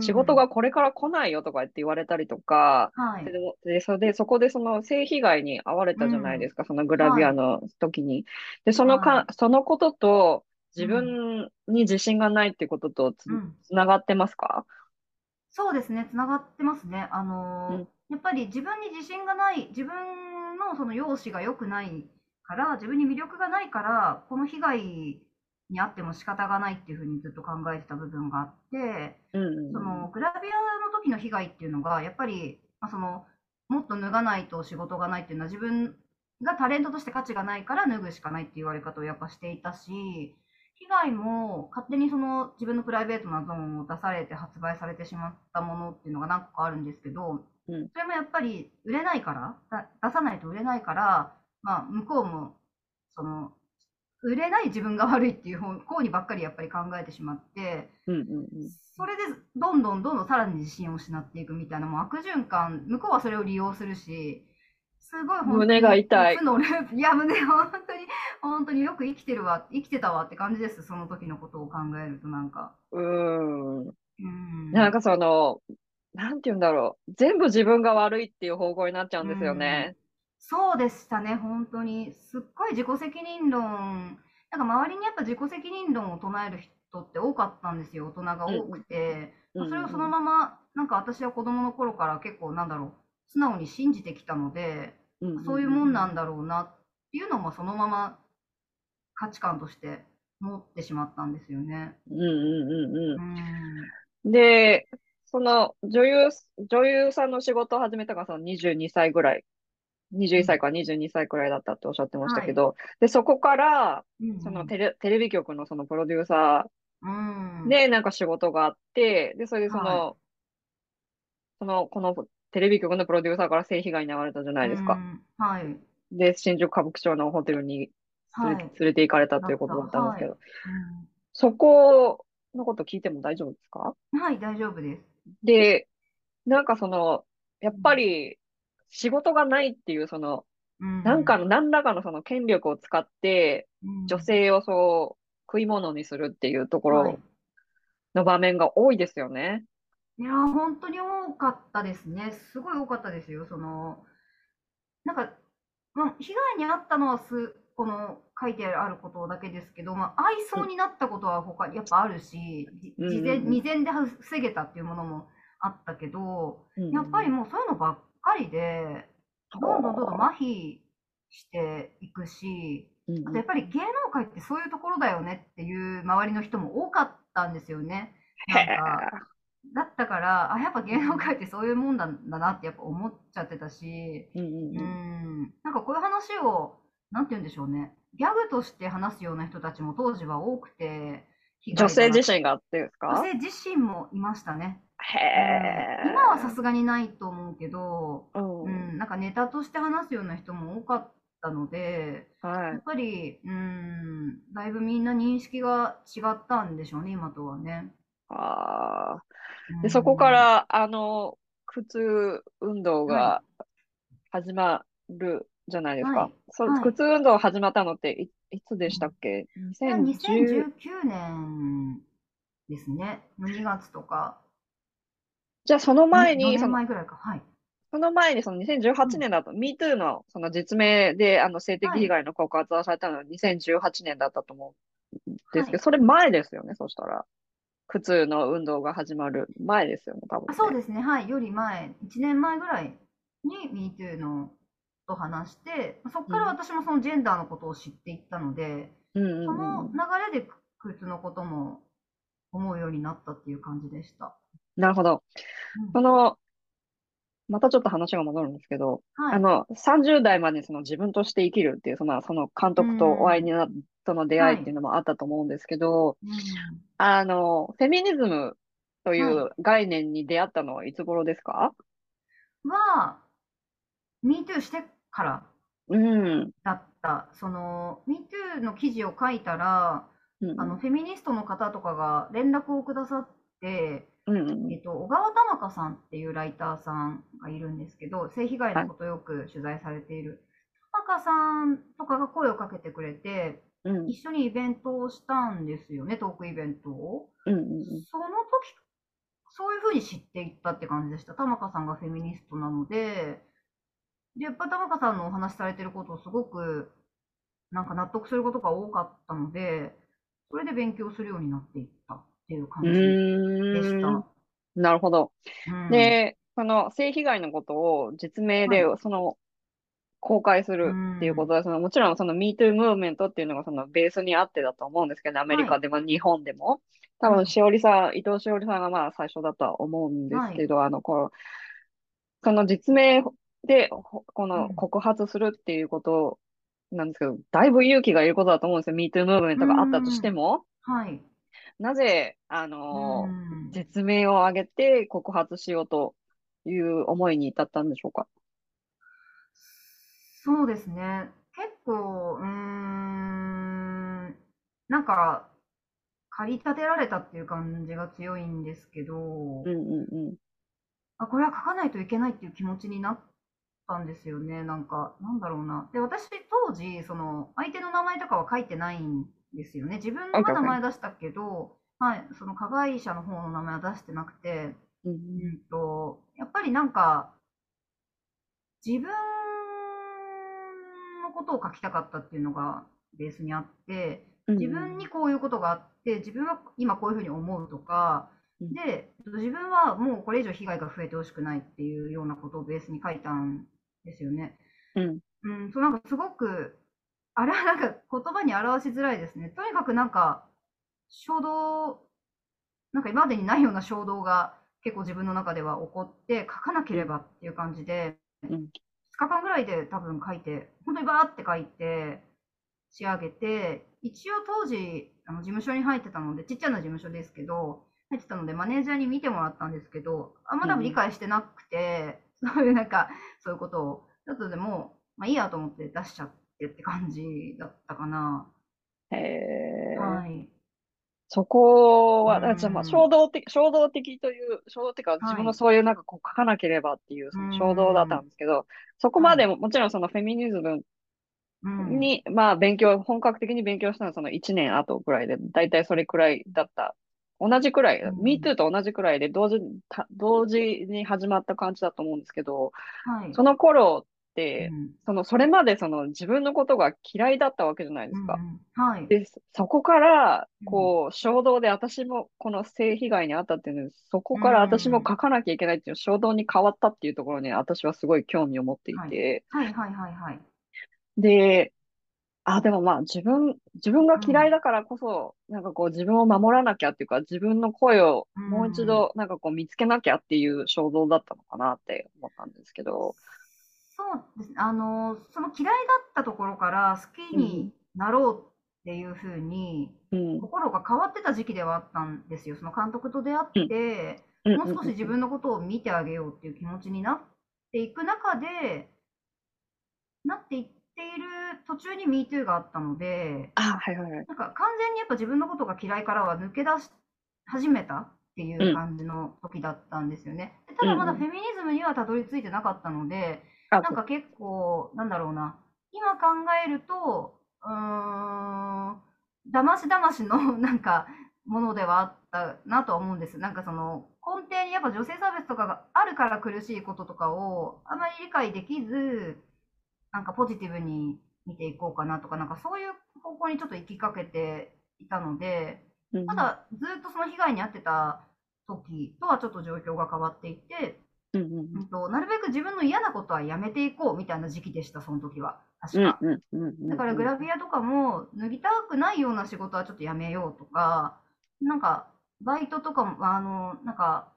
仕事がこれから来ないよとかって言われたりとか、はい。でで、それで、そこでその性被害に遭われたじゃないですか、そのグラビアの時に。で、そのか、はそのことと、自分に自信がないってこととつ、うん。つながってますか？そうですね、つながってますね。あのーうん。やっぱり自分に自信がない、自分のその容姿が良くないから、自分に魅力がないから、この被害にあっても仕方がないっていうふうにずっと考えてた部分があって、うんうんそのグラビアの時の被害っていうのが、やっぱり、まあ、そのもっと脱がないと仕事がないっていうのは、自分がタレントとして価値がないから脱ぐしかないって言われ方をやっぱしていたし、被害も勝手にその自分のプライベートなゾーンを出されて発売されてしまったものっていうのが何個かあるんですけど、うん、それもやっぱり売れないから出さないと売れないから、まあ、向こうもその売れない自分が悪いっていう方にばっかりやっぱり考えてしまって、うんうんうん、それでどんどんどんどんさらに自信を失っていくみたいなもう悪循環向こうはそれを利用するしすごい胸が痛い。<laughs> いや胸本当に本当によく生きてるわ生きてたわって感じですその時のことを考えるとなんか。うん。うん。なんかそのなんて言うんだろう。全部自分が悪いっていう方向になっちゃうんですよね。そうでしたね、本当に。すっごい自己責任論、なんか周りにやっぱ自己責任論を唱える人って多かったんですよ、大人が多くて。うん、それをそのまま、なんか私は子供の頃から結構なんだろう、素直に信じてきたので、うん、そういうもんなんだろうなっていうのもそのまま価値観として持ってしまったんですよね。うんうんうんうん。で、その女優、女優さんの仕事を始めたのがその22歳ぐらい21歳から22歳くらいだったっておっしゃってましたけど、はい、で、そこから、そのテレテレビ局のそのプロデューサーでなんか仕事があって、で、それでその、はい、その、このテレビ局のプロデューサーから性被害に遭われたじゃないですか。はい。で、新宿歌舞伎町のホテルに連れ,、連れて行かれたということだったんですけど、そこのこと聞いても大丈夫ですか？はい、大丈夫です。で、なんかその、やっぱり、仕事がないっていう、その、なんかの、何らかのその権力を使って、女性をそう、食い物にするっていうところの場面が多いですよね。いや本当に多かったですね。すごい多かったですよ。その、なんか、まあ、被害に遭ったのはす、この書いてあることだけですけど、まあ、愛想になったことは他にやっぱあるし、事前、未然で防げたっていうものもあったけど、やっぱりもうそういうのばっかりで、どんどんどんどん麻痺していくし、あとやっぱり芸能界ってそういうところだよねっていう周りの人も多かったんですよね。なんかだったから、あ、やっぱ芸能界ってそういうもんだだなってやっぱ思っちゃってたし、うん、なんかこういう話を、なんて言うんでしょうね、ギャグとして話すような人たちも当時は多くて、女性自身がっていうか？女性自身もいましたね。へ今はさすがにないと思うけど、うん、うん、なんかネタとして話すような人も多かったので、はい、やっぱり、うん、だいぶみんな認識が違ったんでしょうね、今とはね。あで、そこから、あの、靴運動が始まるじゃないですか。はい、そはい、靴運動始まったのっていいつでしたっけ、2019年ですね。2月とか。じゃあその前に、その前ぐらいか。はい。その前にその2018年だと、うん、MeToo のその実名であの性的被害の告発をされたのは2018年だったと思うんですけど、はい、それ前ですよね、そしたら。靴の運動が始まる前ですよね、多分、ね、あそうですね、はい、より前、1年前ぐらいに MeToo のと話して、そこから私もそのジェンダーのことを知っていったので、うん、その流れで靴のことも思うようになったっていう感じでした。なるほど。うん、その、またちょっと話が戻るんですけど、はい、あの、30代までその自分として生きるっていう、その、その監督とお会いにな、との出会いっていうのもあったと思うんですけど、はい、あの、フェミニズムという概念に出会ったのはいつ頃ですか？は、MeToo してからだった。うん、その、MeToo の記事を書いたら、うん、あの、フェミニストの方とかが連絡をくださって、うんうん、えっと、小川玉香さんっていうライターさんがいるんですけど、性被害のことをよく取材されている。玉香さんとかが声をかけてくれて、うん、一緒にイベントをしたんですよね、トークイベントを。うんうんうん、その時、そういうふうに知っていったって感じでした。玉香さんがフェミニストなので、で、やっぱ玉香さんのお話しされてることをすごく、なんか納得することが多かったので、それで勉強するようになっていったっていう感じでした。なるほど。うん、で、その性被害のことを実名で、その、公開するっていうことは、そのもちろんその MeToo ムーブメントっていうのがそのベースにあってだと思うんですけど、アメリカでも日本でも。多分、しおりさん、伊藤しおりさんがまあ最初だとは思うんですけど、はい、あの、こう、その実名で、この告発するっていうことなんですけど、だいぶ勇気がいることだと思うんですよ。MeToo ムーブメントがあったとしても。はい。なぜ、あのー、実名を挙げて告発しようという思いに至ったんでしょうか？そうですね。結構、うーん、なんか、駆り立てられたっていう感じが強いんですけど、うんうんうん。あ、これは書かないといけないっていう気持ちになったんですよね。なんか、なんだろうな。で、私当時、その、相手の名前とかは書いてないんですよね。自分の名前出したけど、はい、その加害者の方の名前は出してなくて、うん、うん、と、やっぱりなんか、自分のことを書きたかったっていうのがベースにあって、自分にこういうことがあって、自分は今こういうふうに思うとか、で、自分はもうこれ以上被害が増えてほしくないっていうようなことをベースに書いたんですよね。うん。うん、そうなんかすごく、あれはなんか言葉に表しづらいですね。とにかくなんか、衝動、なんか今までにないような衝動が結構自分の中では起こって書かなければっていう感じで、うん、2日間ぐらいで多分書いて、本当にバーって書いて仕上げて、一応当時、あの事務所に入ってたので、ちっちゃな事務所ですけど、入ってたので、マネージャーに見てもらったんですけど、あんま多分理解してなくて、うん、<laughs> そういうなんか、そういうことを、ちょっとでも、まあいいやと思って出しちゃってって感じだったかな。へえ。はい。そこは、うん、じゃまあ衝動的、衝動的という、衝動的か、自分のそういうなんかこう書かなければっていう衝動だったんですけど、そこまでも、もちろんそのフェミニズムに、まあ勉強、本格的に勉強したのはその1年後ぐらいで、だいたいそれくらいだった同じくらい、うん、MeToo と同じくらいで同時同時に始まった感じだと思うんですけど、はい、その頃って、うん、そのそれまでその自分のことが嫌いだったわけじゃないですか。うんはい、でそこからこう衝動で私もこの性被害に遭ったっていうのそこから私も書かなきゃいけないっていう衝動に変わったっていうところに私はすごい興味を持っていて。はい、はい、はいはいはい。で、あ、でもまあ自分、自分が嫌いだからこそ、うん、なんかこう自分を守らなきゃっていうか、自分の声をもう一度なんかこう見つけなきゃっていう衝動だったのかなって思ったんですけど。そうですね。あの、その嫌いだったところから好きになろうっていうふうに、心が変わってた時期ではあったんですよ。その監督と出会って、うん、もう少し自分のことを見てあげようっていう気持ちになっていく中で、なっていっている途中に MeToo があったので、あ、はいはいはい。なんか完全にやっぱ自分のことが嫌いからは抜け出し始めたっていう感じの時だったんですよね。うん、ただまだフェミニズムにはたどり着いてなかったので、うん、なんか結構、なんだろうな、今考えると、うーん、だましだましの <laughs> なんかものではあったなとは思うんです。なんかその根底にやっぱ女性差別とかがあるから苦しいこととかをあまり理解できず、なんかポジティブに見ていこうかなとか、なんかそういう方向にちょっと行きかけていたので、ただずっとその被害に遭ってた時とはちょっと状況が変わっていて、うんうん、となるべく自分の嫌なことはやめていこうみたいな時期でした、その時は。確か。だからグラビアとかも脱ぎたくないような仕事はちょっとやめようとか、なんかバイトとかも、あの、なんか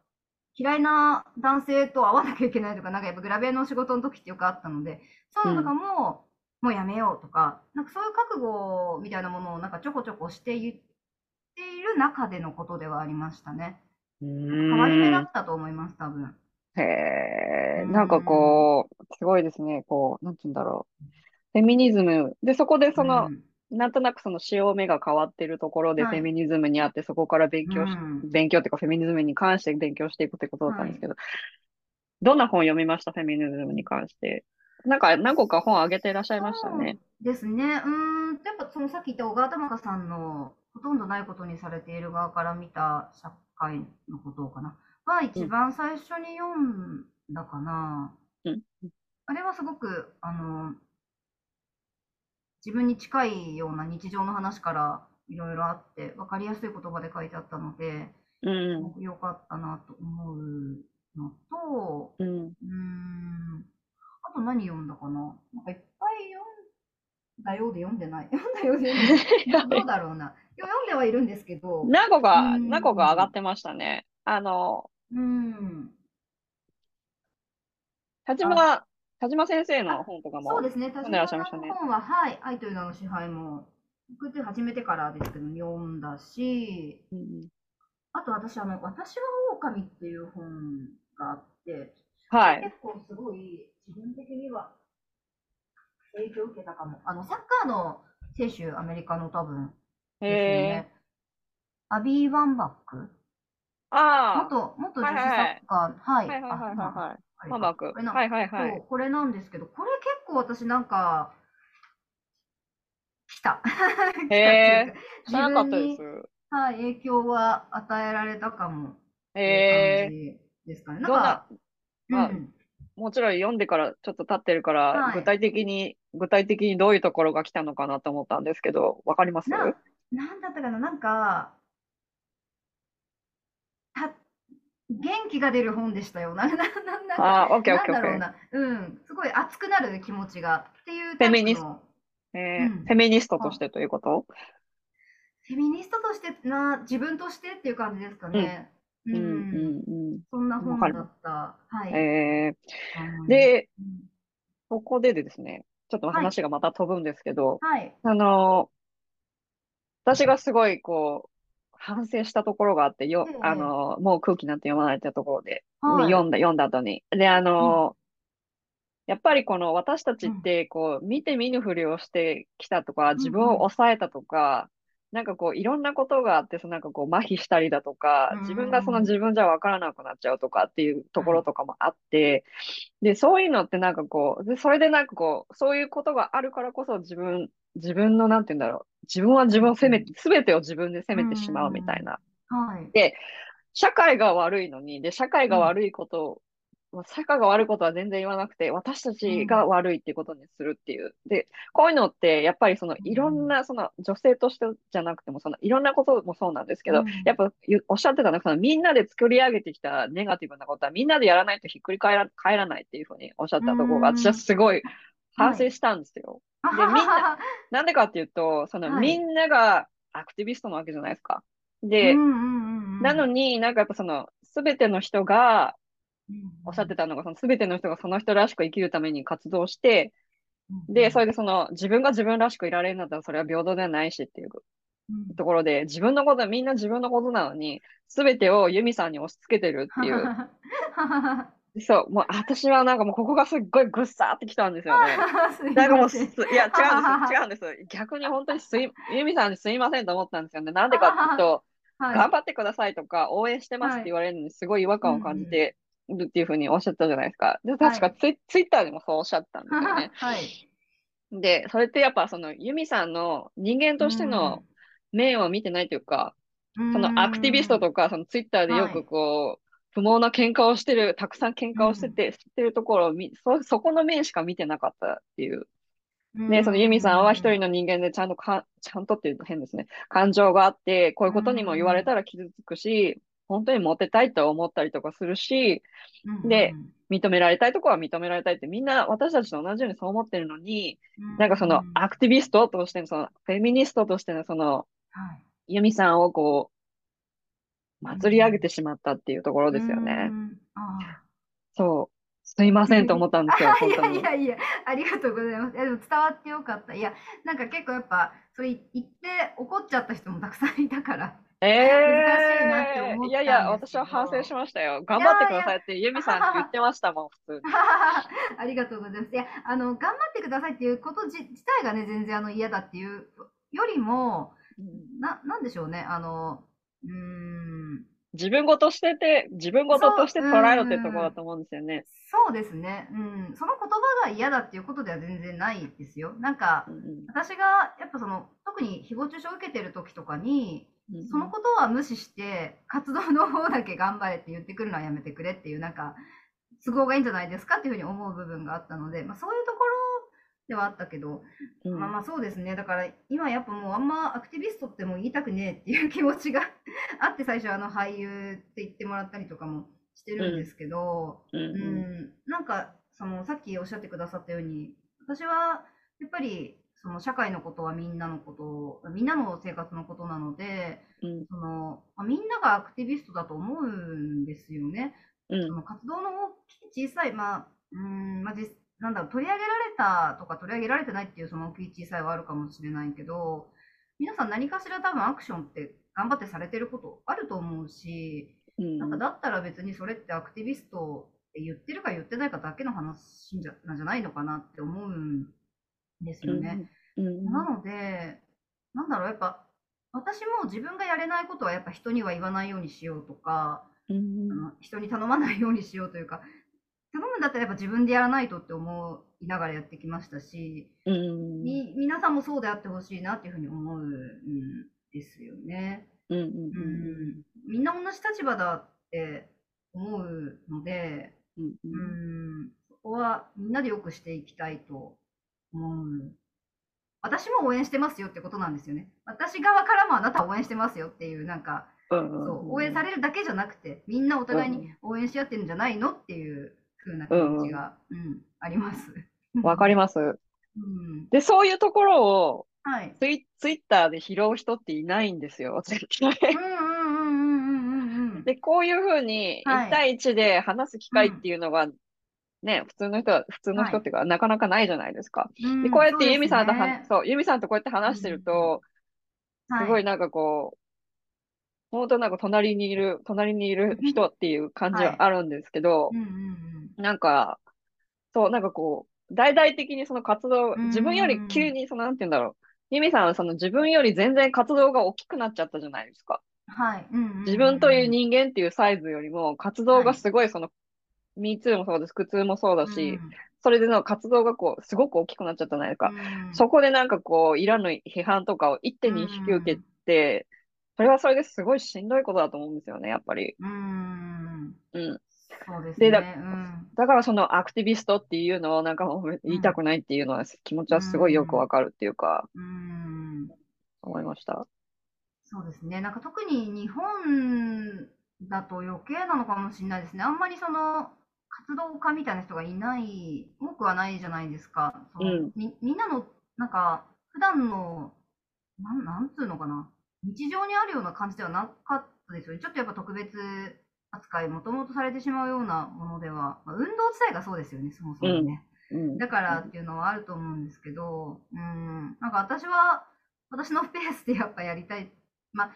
嫌いな男性と会わなきゃいけないとか、なんかやっぱグラビアの仕事の時ってよくあったので、そういうのとかも、もうやめようとか、なんかそういう覚悟みたいなものをなんかちょこちょこして言っている中でのことではありましたね。変わり目だったと思います、多分。へえ、なんかこう、すごいですね、こう、なんて言うんだろう。フェミニズム。で、そこでその、なんとなくその潮目が変わってるところでフェミニズムにあって、そこから勉強し、勉強っていうかフェミニズムに関して勉強していくってことだったんですけど、どんな本読みました？フェミニズムに関して。なんか何個か本あげていらっしゃいましたね。ですね。うん、やっぱそのさっき言った小川玉香さんのほとんどないことにされている側から見た社会のことかな。は一番最初に読んだかな。うん、あれはすごく、あの、自分に近いような日常の話からいろいろあって、分かりやすい言葉で書いてあったので、うん、すごく良かったなと思うのと、うん、うんあと何読んだかな？なんかいっぱい読んだようで読んでない。<laughs> 読んだようで読んで <laughs> ない。どうだろうな。読んではいるんですけど。何個か、何個か上がってましたね。あの、うん。田島田島先生の本とかも。そうですね、田島さんの本は、はい、愛という名の支配も、僕って初めてからですけど、読んだし、うん、あと私、あの、私は狼っていう本があって、はい。結構すごい、自分的には影響を受けたかも。あの、サッカーの選手、アメリカの多分、ですよね。アビー・ワンバック？ああ。元、元女子サッカー、はい。はいはいはいはい。ワンバック。はいはいはい。これなんですけど、これ結構私なんか、来た。へえ。知らなかったです。はい、影響は与えられたかも。へえ。ですかね。なんか、まあ、もちろん読んでからちょっと経ってるから、はい、具体的に、具体的にどういうところが来たのかなと思ったんですけど、わかります？ななんだったかな？なんか、た元気が出る本でしたよ。な、な、な、な、あ、オッケーオッケーオッケー。うん、すごい熱くなる気持ちが。っていうフェミニスト、えー、うん、フェミニストとしてということ？フェミニストとしてな、自分としてっていう感じですかね。うん、うん、うん。そんな本だった。はい。えー、で、ここでですね、ちょっと話がまた飛ぶんですけど、はい。あの、私がすごいこう、反省したところがあって、よ、えー、あの、もう空気なんて読まないってところで、はい、で読んだ、読んだ後に。で、あの、うん、やっぱりこの私たちって、こう、見て見ぬふりをしてきたとか、自分を抑えたとか、なんかこう、いろんなことがあって、そのなんかこう、麻痺したりだとか、自分がその自分じゃわからなくなっちゃうとかっていうところとかもあって、で、そういうのってなんかこう、でそれでなんかこう、そういうことがあるからこそ自分、自分のなんて言うんだろう、自分は自分を責め、すべてを自分で責めてしまうみたいな。はい。で、社会が悪いのに、で、社会が悪いこと社会が悪いことは全然言わなくて、私たちが悪いっていうことにするっていう。で、こういうのって、やっぱりそのいろんな、その女性としてじゃなくても、そのいろんなこともそうなんですけど、うん、やっぱおっしゃってたのは、そのみんなで作り上げてきたネガティブなことはみんなでやらないとひっくり返ら返らないっていうふうにおっしゃったところが、私はすごい反省したんですよ。はい、で、みんな、なんでかっていうと、その、みんながアクティビストなわけじゃないですか。で、なのになんかやっぱその、すべての人がおっしゃってたのが、その全ての人がその人らしく生きるために活動して、で、それでその自分が自分らしくいられるんだったらそれは平等ではないしっていうところで、自分のこと、みんな自分のことなのに、全てをユミさんに押し付けてるっていう。<laughs> そう、もう私はなんかもうここがすっごいぐっさーってきたんですよね。<laughs> なんかもう、いや違うんです、違うんです。<laughs> 逆に本当にすい、ユミさんにすいませんと思ったんですよね。なんでかっていうと、はい、頑張ってくださいとか、応援してますって言われるのにすごい違和感を感じて、るっていうふうにおっしゃったじゃないですか。で、確かツイ,、ツイッターでもそうおっしゃったんですよね。はい。で、それってやっぱそのユミさんの人間としての面を見てないというか、そのアクティビストとか、そのツイッターでよくこう、はい、不毛な喧嘩をしてる、たくさん喧嘩をしてて、知ってるところを見そ、そこの面しか見てなかったっていう。で、そのユミさんは一人の人間でちゃんとか、ちゃんとっていうと変ですね。感情があって、こういうことにも言われたら傷つくし、本当にモテたいと思ったりとかするし、で、認められたいとこは認められたいってみんな私たちと同じようにそう思ってるのに、なんかそのアクティビストとしてのそのフェミニストとしてのその、ユミさんをこう、祭り上げてしまったっていうところですよね。そう。すいませんと思ったんですよ、<laughs> 本当に。いやいやいや、ありがとうございます。いやでも伝わってよかった。いや、なんか結構やっぱ、それ言って怒っちゃった人もたくさんいたから。ええ難しいなって思いやいや、私は反省しましたよ。頑張ってくださいってユミさん言ってましたもん、普通に。<laughs> ありがとうございます。いや、あの、頑張ってくださいっていうこと自体がね、全然あの嫌だっていうよりも、な、なんでしょうね、あの、うん、自分ごとしてて、自分ごととして捉えろってところだと思うんですよね。そうですね。うん。その言葉が嫌だっていうことでは全然ないですよ。なんか、うん、私が、やっぱその、特に誹謗中傷を受けてる時とかに、そのことは無視して、活動の方だけ頑張れって言ってくるのはやめてくれっていう、なんか、都合がいいんじゃないですかっていうふうに思う部分があったので、まあ、そういうところではあったけど、うん、まあまあそうですね。だから今やっぱもうあんまアクティビストってもう言いたくねえっていう気持ちが <laughs> あって最初あの俳優って言ってもらったりとかもしてるんですけど、うん、うん、なんかそのさっきおっしゃってくださったように、私はやっぱりその社会のことはみんなのこと、みんなの生活のことなので、うん、そのまあ、みんながアクティビストだと思うんですよね。うん、その活動の大きい小さい、まあ、うんまあ、なんだろう、取り上げられたとか取り上げられてないっていうその大きい小さいはあるかもしれないけど、皆さん何かしら多分アクションって頑張ってされてることあると思うし、うん、なんかだったら別にそれってアクティビストって言ってるか言ってないかだけの話なんじゃないのかなって思うんですよね。うんうん、なので、なんだろう、やっぱ私も自分がやれないことはやっぱ人には言わないようにしようとか、うん、あの人に頼まないようにしようというか、頼むんだったらやっぱ自分でやらないとって思いながらやってきましたし、うん、み皆さんもそうであってほしいなっていうふうに思うんですよね。うんうんうん、みんな同じ立場だって思うので、うん、うん、そこはみんなでよくしていきたいと思う。私も応援してますよってことなんですよね。私側からもあなたを応援してますよっていう、なんか、そう応援されるだけじゃなくて、みんなお互いに応援し合ってるんじゃないのっていう風な気持ちが、うん、うん、あります。わかります。うん、で、そういうところを、はい、ツイツイッターで拾う人っていないんですよ、絶対。で、こういうふうに1対1で話す機会っていうのが、ね、普通の人は、普通の人っていうか、はい、なかなかないじゃないですか。で、こうやってユミさんとは、そう、ユミさんとこうやって話してると、すごいなんかこう、本当なんか隣にいる、隣にいる人っていう感じはあるんですけど、なんか、そう、なんかこう、大々的にその活動、自分より急にその、なんて言うんだろう。ミミさんはその自分より全然活動が大きくなっちゃったじゃないですか。はい。自分という人間っていうサイズよりも、活動がすごいその、ミーツーもそうです、苦痛もそうだし、それでの活動がこう、すごく大きくなっちゃったじゃないですか。そこでなんかこう、いらぬ批判とかを一手に引き受けて、それはそれですごいしんどいことだと思うんですよね、やっぱり。うん。うん。そうですね。でだうん、だからそのアクティビストっていうのをなんか言いたくないっていうのは、気持ちはすごいよくわかるっていうか、うん、思いました。そうですね。なんか特に日本だと余計なのかもしれないですね。あんまりその活動家みたいな人がいない、多くはないじゃないですか。そのうん、みみんなの、なんか、普段の、なん、なんつうのかな。日常にあるような感じではなかったですよね。ちょっとやっぱ特別扱い、もともとされてしまうようなものでは、まあ、運動自体がそうですよね、そもそもね。うん、だからっていうのはあると思うんですけど、うん、なんか私は、私のペースでやっぱやりたい、まあ、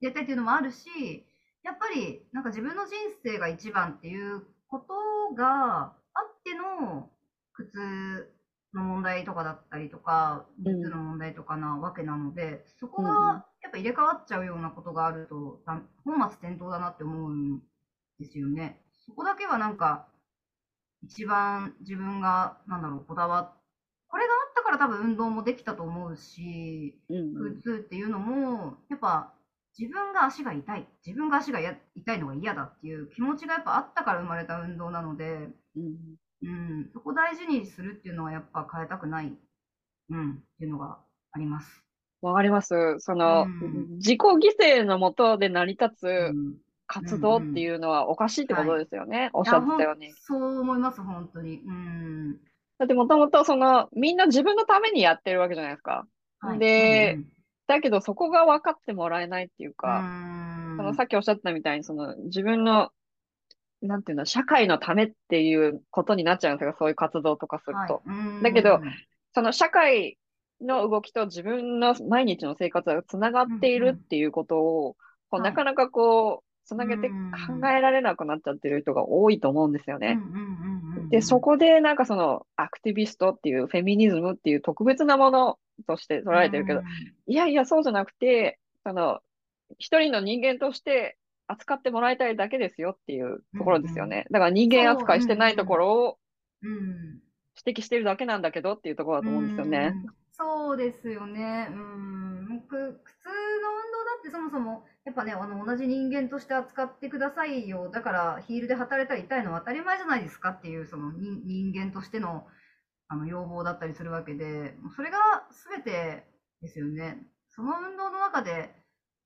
やりたいっていうのもあるし、やっぱりなんか自分の人生が一番っていうことがあっての苦痛の問題とかだったりとか、3つの問題とかなわけなので、そこがやっぱ入れ替わっちゃうようなことがあると、本末転倒だなって思うんですよね。そこだけはなんか、一番自分が、なんだろう、こだわっ、これがあったから多分運動もできたと思うし、普通っていうのも、やっぱ自分が足が痛い、自分が足が痛いのが嫌だっていう気持ちがやっぱあったから生まれた運動なので、うんうん、そこ大事にするっていうのはやっぱ変えたくない、うん、っていうのがあります。わかります。その、うん、自己犠牲のもとで成り立つ活動っていうのはおかしいってことですよね。はい、おっしゃってたように。そう思います、本当に。うん。だってもともとその、みんな自分のためにやってるわけじゃないですか。はい、で、うん、だけどそこが分かってもらえないっていうか、うそのさっきおっしゃったみたいに、その自分のなんていうの、社会のためっていうことになっちゃうんですよ、そういう活動とかすると。はい、だけど、その社会の動きと自分の毎日の生活がつながっているっていうことを、こうなかなかこう、つなげて考えられなくなっちゃってる人が多いと思うんですよね。で、そこでなんかそのアクティビストっていうフェミニズムっていう特別なものとして捉えてるけど、いやいや、そうじゃなくて、その、一人の人間として扱ってもらいたいだけですよっていうところですよね。だから人間扱いしてないところを指摘してるだけなんだけどっていうところだと思うんですよね。そうですよね。うん。普通の運動だってそもそも、やっぱね、あの、同じ人間として扱ってくださいよ。だから、ヒールで働いたら痛いのは当たり前じゃないですかっていう、その人間としての、あの、要望だったりするわけで、それが全てですよね。その運動の中で、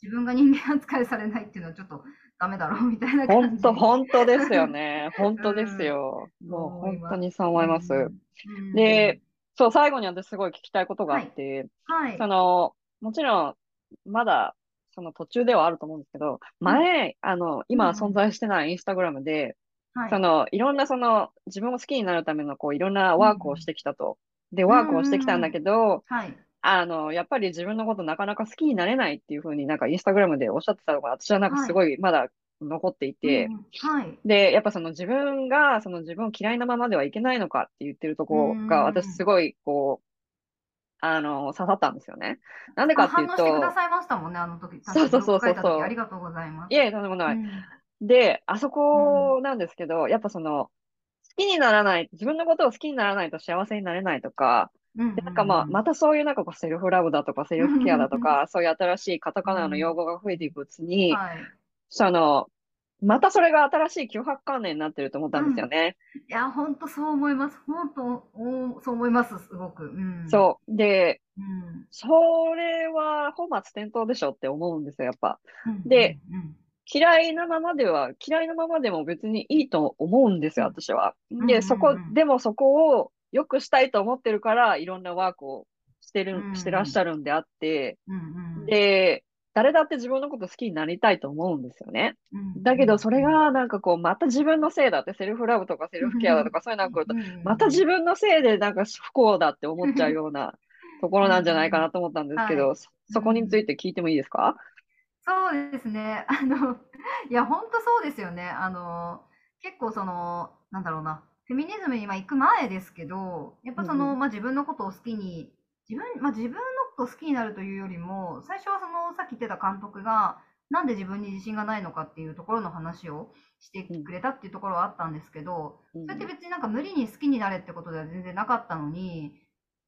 自分が人間扱いされないっていうのはちょっとダメだろうみたいな感じ。本当、本当ですよね。<laughs> 本当ですよ。うん、もう本当にそう思います。うん、で、そう、最後に私すごい聞きたいことがあって、はい、はい、その、もちろん、まだ、その途中ではあると思うんですけど、前、あの、今存在してないインスタグラムで、はい。その、いろんなその、自分を好きになるための、こう、いろんなワークをしてきたと。で、ワークをしてきたんだけど、はい。あの、やっぱり自分のことなかなか好きになれないっていうふうになんかインスタグラムでおっしゃってたのが、私はなんかすごいまだ残っていて、うんうんはい。で、やっぱその自分が、その自分を嫌いなままではいけないのかって言ってるところが、うん私すごい、こう、あの、刺さったんですよね。なんでかあっていう反応してくだと、さいましたもんね、あの時。そうそうそうそうありがとうございます。いえ、とんでもない。うんで、あそこなんですけど、やっぱその、好きにならない、自分のことを好きにならないと幸せになれないとか、なんかまあ、またそういうなんかこうセルフラブだとかセルフケアだとうんか、そういう新しいカタカナの用語が増えていくうちに、はい。その、またそれが新しい脅迫観念になってると思ったんですよね。いや、本当そう思います。本当、おそう思います、すごく。うん。そう。で、うん。それは本末転倒でしょって思うんですよ、やっぱ。うん。でうん、嫌いなままでは、嫌いなままでも別にいいと思うんですよ、私は。で、うんうんうんそこ、でもそこを良くしたいと思ってるから、いろんなワークをしてる、うんしてらっしゃるんであって、うんうん、で、誰だって自分のこと好きになりたいと思うんですよね。うん。だけど、それ、がなんかこう、また自分のせいだって、セルフラブとかセルフケアだとか、そういうのが来ると、また自分のせいでなんか不幸だって思っちゃうようなところなんじゃないかなと思ったんですけど、はい。そそこについて聞いてもいいですか？そうですね。<laughs> あの、いや、本当そうですよね。あの、結構その、なんだろうな、フェミニズムにまあ行く前ですけど、やっぱその、うん。まあ自分のことを好きに、自分、まあ自分のことを好きになるというよりも、最初はその、さっき言ってた監督が、なんで自分に自信がないのかっていうところの話をしてくれたっていうところはあったんですけど、うん。それって別になんか無理に好きになれってことでは全然なかったのに、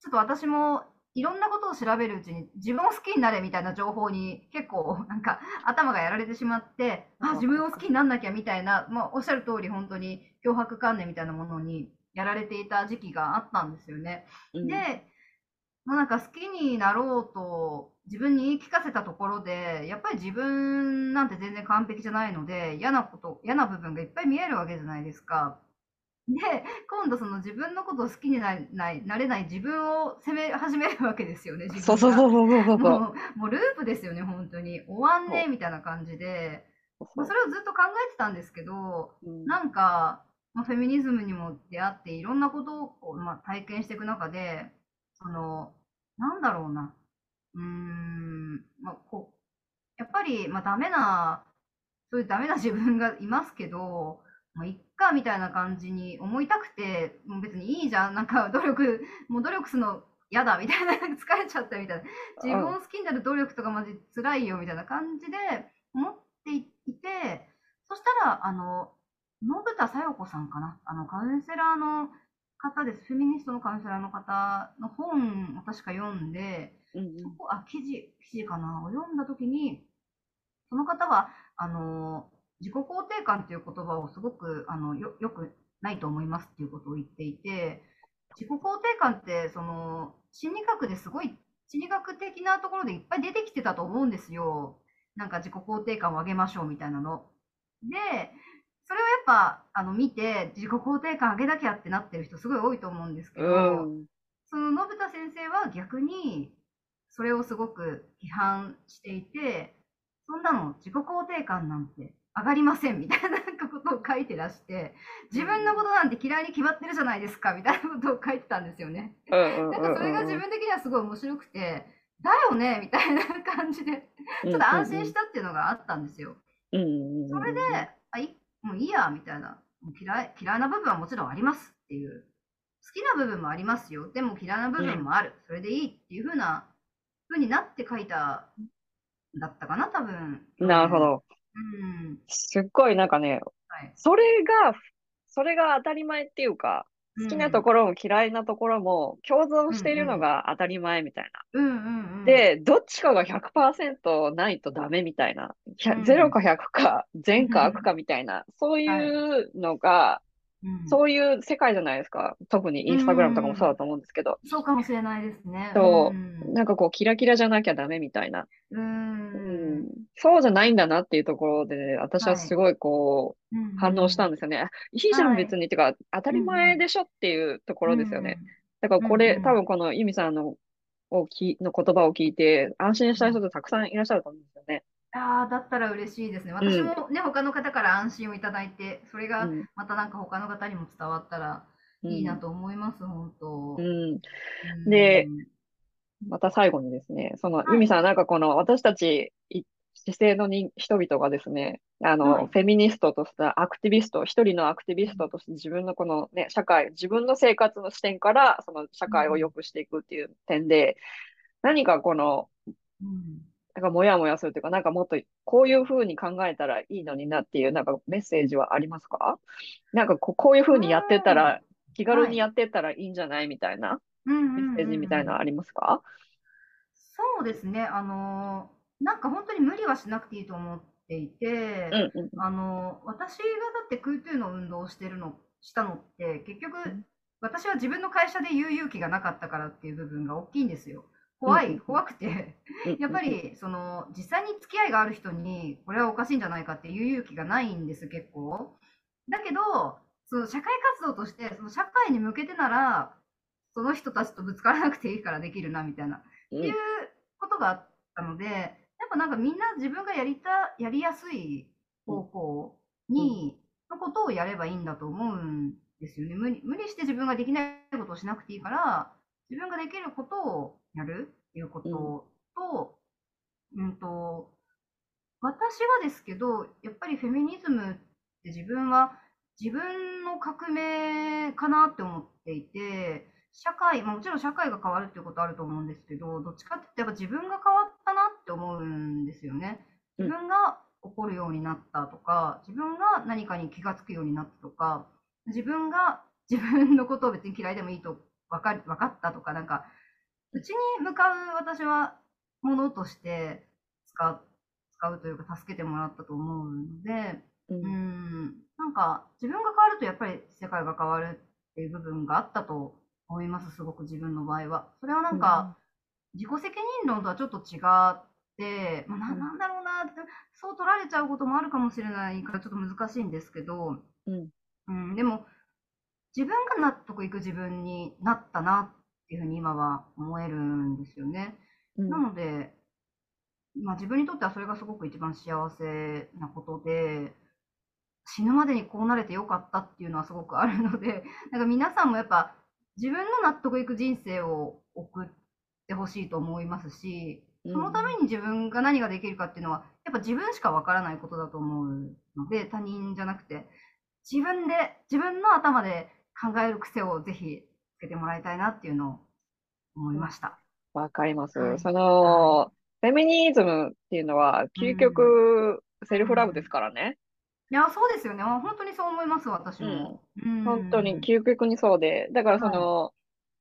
ちょっと私もいろんなことを調べるうちに自分を好きになれみたいな情報に結構なんか頭がやられてしまって、あ、自分を好きになんなきゃみたいな、まあおっしゃる通り本当に脅迫観念みたいなものにやられていた時期があったんですよね。うん。で、まあ、なんか好きになろうと自分に言い聞かせたところで、やっぱり自分なんて全然完璧じゃないので、嫌なこと、嫌な部分がいっぱい見えるわけじゃないですか。で、今度その自分のことを好きになれない、なれない自分を責め始めるわけですよね、自分が。そうそうそうそうそう。もう、もうループですよね、本当に。終わんねえみたいな感じで、まあ、それをずっと考えてたんですけど、うんなんか、まあ、フェミニズムにも出会っていろんなことをまあ、体験していく中で、その、なんだろうな。うーん、まあ、こう、やっぱり、まあ、ダメな、そういうダメな自分がいますけど、まあ、いっか、みたいな感じに思いたくて、もう別にいいじゃん、なんか努力、もう努力するの嫌だ、みたいな、疲れちゃったみたいな。自分を好きになる努力とかマジ辛いよ、みたいな感じで思っていて、そしたら、あの、信田さよ子さんかな。あの、カウンセラーの方です。フェミニストのカウンセラーの方の本を確か読んで、うんうんそこ、あ、記事、記事かなを読んだときに、その方は、あの、自己肯定感っていう言葉をすごく、あの、よ、よくないと思いますっていうことを言っていて、自己肯定感って、その、心理学ですごい、心理学的なところでいっぱい出てきてたと思うんですよ。なんか自己肯定感を上げましょうみたいなの。で、それをやっぱ、あの、見て、自己肯定感上げなきゃってなってる人すごい多いと思うんですけど、うん。その信田先生は逆に、それをすごく批判していて、そんなの自己肯定感なんて上がりませんみたいなことを書いてらして、自分のことなんて嫌いに決まってるじゃないですかみたいなことを書いてたんですよね。なんかそれが自分的にはすごい面白くて、だよねみたいな感じで、ちょっと安心したっていうのがあったんですよ。それで、あいもういいやみたいなもう嫌い、嫌いな部分はもちろんありますっていう、好きな部分もありますよ、でも嫌いな部分もある、それでいいっていう風な、風になって書いた、だったかな、多分。なるほ。ど。うん。すっごいなんかね、はい。それが、それが当たり前っていうか、好きなところも嫌いなところも共存しているのが当たり前みたいな。ろ、うんうんうん、で、どっちかが100%ないとダメみたいな。ひゃうん0か100か、善か悪かみたいな、そういうのが、うん、そういう世界じゃないですか。特にインスタグラムとかもそうだと思うんですけど、そうかもしれないですね。そうん。なんかこう、キラキラじゃなきゃダメみたいな。う。うんん、そうじゃないんだなっていうところで、私はすごいこう、うん反応したんでですよね。あいいじゃん、はい別に。ってか、当たり前でしょっていうところですよね。。だからこれ、うんうん多分このユミさんのをきの言葉を聞いて、安心した人ってたくさんいらっしゃると思うんですよね。ああ、だったら嬉しいですね。私もね、他の方から安心をいただいて、それがうん。またなんか他の方にも伝わったらいいなと思います、本当。うん。うん。で、また最後にですね、その、い。ユミさん、なんかこの私たち、い姿勢のに人々がですね、あの、はい。フェミニストとしたアクティビスト、一人のアクティビストとして自分のこのね、社会、自分の生活の視点から、その社会を良くしていくっていう点で、何かこの、うんなんかモヤモヤするというか、なんかもっとこういうふうに考えたらいいのになっていう、なんかメッセージはありますか？なんかここういうふうにやってったら、気軽にやってったらいいんじゃないみたいなメッセージみたいなのありますか？そうですね、あのーなんか本当に無理はしなくていいと思っていて、うんうん。あのー私がだって空中の運動をしてるの、したのって、結局うん、私は自分の会社で言う勇気がなかったからっていう部分が大きいんですよ。怖い、怖くて。やっぱり、その、実際に付き合いがある人に、これはおかしいんじゃないかっていう勇気がないんです、結構。だけど、その社会活動として、その社会に向けてなら、その人たちとぶつからなくていいからできるな、みたいな、うんっていうことがあったので、やっぱなんかみんな自分がやりた、やりやすい方向に、のことをやればいいんだと思うんですよね。無理、無理して自分ができないことをしなくていいから、自分ができることをやる？っていうことと、うん、と、私はですけど、やっぱりフェミニズムって自分は自分の革命かなって思っていて、社会、まあもちろん社会が変わる？っていうことある？と思うんですけど、どっちかってやっぱ自分が変わったなって思うんですよね。自分が怒る？ようになったとか、自分が何かに気がつくようになったとか、自分が自分のことを別に嫌いでもいいと分か分かったとか、なんか、うちに向かう私はものとして使う使うというか助けてもらったと思うので、ううん。ん、なんか自分が変わるとやっぱり世界が変わるっていう部分があったと思います、すごく自分の場合は。それはなんか、自己責任論とはちょっと違って、まあ、なうん。だろうな、そう取られちゃうこともあるかもしれないからちょっと難しいんですけど、うん。うん、でも、自分が納得いく自分になったなっていうふうに今は思えるんですよね。うんなので、まあ、自分にとってはそれがすごく一番幸せなことで、死ぬまでにこうなれてよかったっていうのはすごくあるので、<laughs> なんか皆さんもやっぱ自分の納得いく人生を送ってほしいと思いますし、そのために自分が何ができるかっていうのは、やっぱ自分しかわからないことだと思うので、他人じゃなくて、自分で、自分の頭で考える癖をぜひつけてもらいたいなっていうのを思いました。わかります。はいその、フェミニズムっていうのは、究極、セルフラブですからね。いや、そうですよね。あ本当にそう思います、私も。うん本当に究極にそうで。だからその、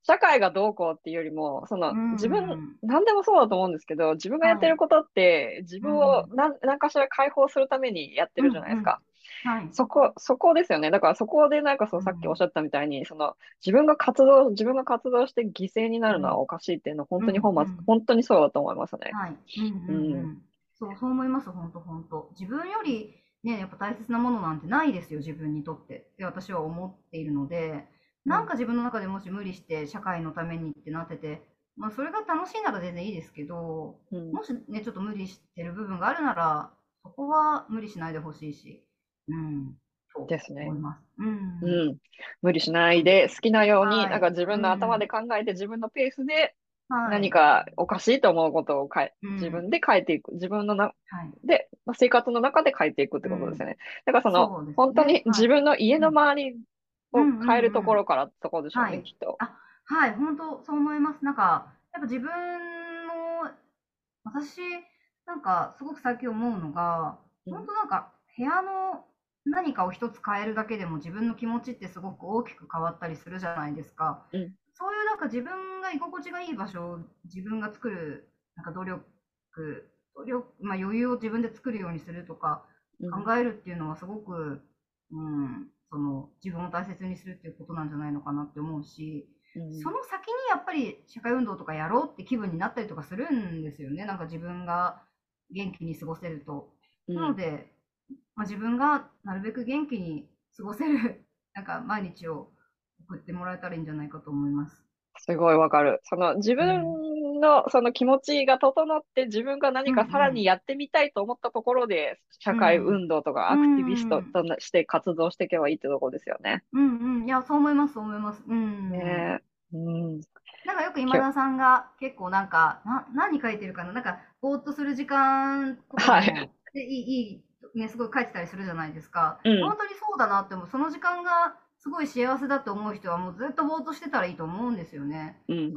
社会がどうこうっていうよりも、その、うん自分、何でもそうだと思うんですけど、自分がやってることって、自分を何何かしら解放するためにやってるじゃないですか。はい。そこ、そこですよね。だからそこでなんかそう、うんさっきおっしゃったみたいに、その、自分が活動、自分が活動して犠牲になるのはおかしいっていうのは、本当に本末、うん本当にそうだと思いますね。はい。うんうんうん。そう、そう思います、本当本当。自分より、ね、やっぱ大切なものなんてないですよ、自分にとって。って私は思っているので、なんか自分の中でもし無理して社会のためにってなってて、まあそれが楽しいなら全然いいですけど、うん。もしね、ちょっと無理してる部分があるなら、そこは無理しないでほしいし、うん、とですね。思います。うん。うん。無理しないで、好きなように、はい。なんか自分の頭で考えて、自分のペースではい。何かおかしいと思うことを変え、うん。自分で変えていく。自分のな、はい。で、まあ生活の中で変えていくってことですよね。だからその、そね。本当にはい。自分の家の周りをうん変えるところからそこでしょうね、はいきっと。はい、本当そう思います。なんか、やっぱ自分の、私、なんか、すごく最近思うのが、うん本当なんか、部屋の何かを一つ変えるだけでも自分の気持ちってすごく大きく変わったりするじゃないですか。うんそういうなんか自分が居心地がいい場所を自分が作る、なんか努力、努力、まあ余裕を自分で作るようにするとか、うん考えるっていうのはすごく、うん、その自分を大切にするっていうことなんじゃないのかなって思うし、うんその先にやっぱり社会運動とかやろうって気分になったりとかするんですよね。なんか自分が元気に過ごせると。うんなので、まあ、自分がなるべく元気に過ごせる、<laughs> なんか毎日を送ってもらえたらいいんじゃないかと思います。すごいわかる。その自分のその気持ちが整って自分が何かさらにやってみたいと思ったところで、社会運動とかアクティビストとして活動していけばいいってところですよね。うんうん。いや、そう思います、そう思います。うん。ねうん。なんかよく今田さんが結構なんか、な何書いてるかな？なんか、ぼーっとする時間とかでいい、いい、ね、すごい書いてたりするじゃないですか。うん、本当にそうだなって思う。その時間がすごい幸せだと思う人はもうずっとぼーっとしてたらいいと思うんですよね。うん、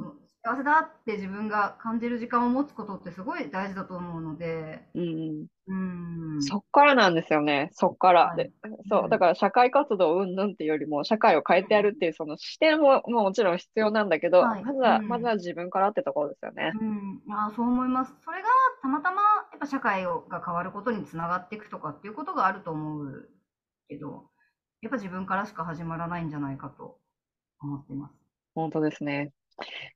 幸せだって自分が感じる時間を持つことってすごい大事だと思うので。うん。うん、そっからなんですよね。そっから。はい、そう。だから社会活動うんぬんっていうよりも社会を変えてやるっていうその視点もももちろん必要なんだけど、はい、まずは、うん、まずは自分からってところですよね。うん。あそう思います。それがたまたまやっぱ社会が変わることにつながっていくとかっていうことがあると思うけど、やっぱ自分からしか始まらないんじゃないかと思ってます。本当ですね。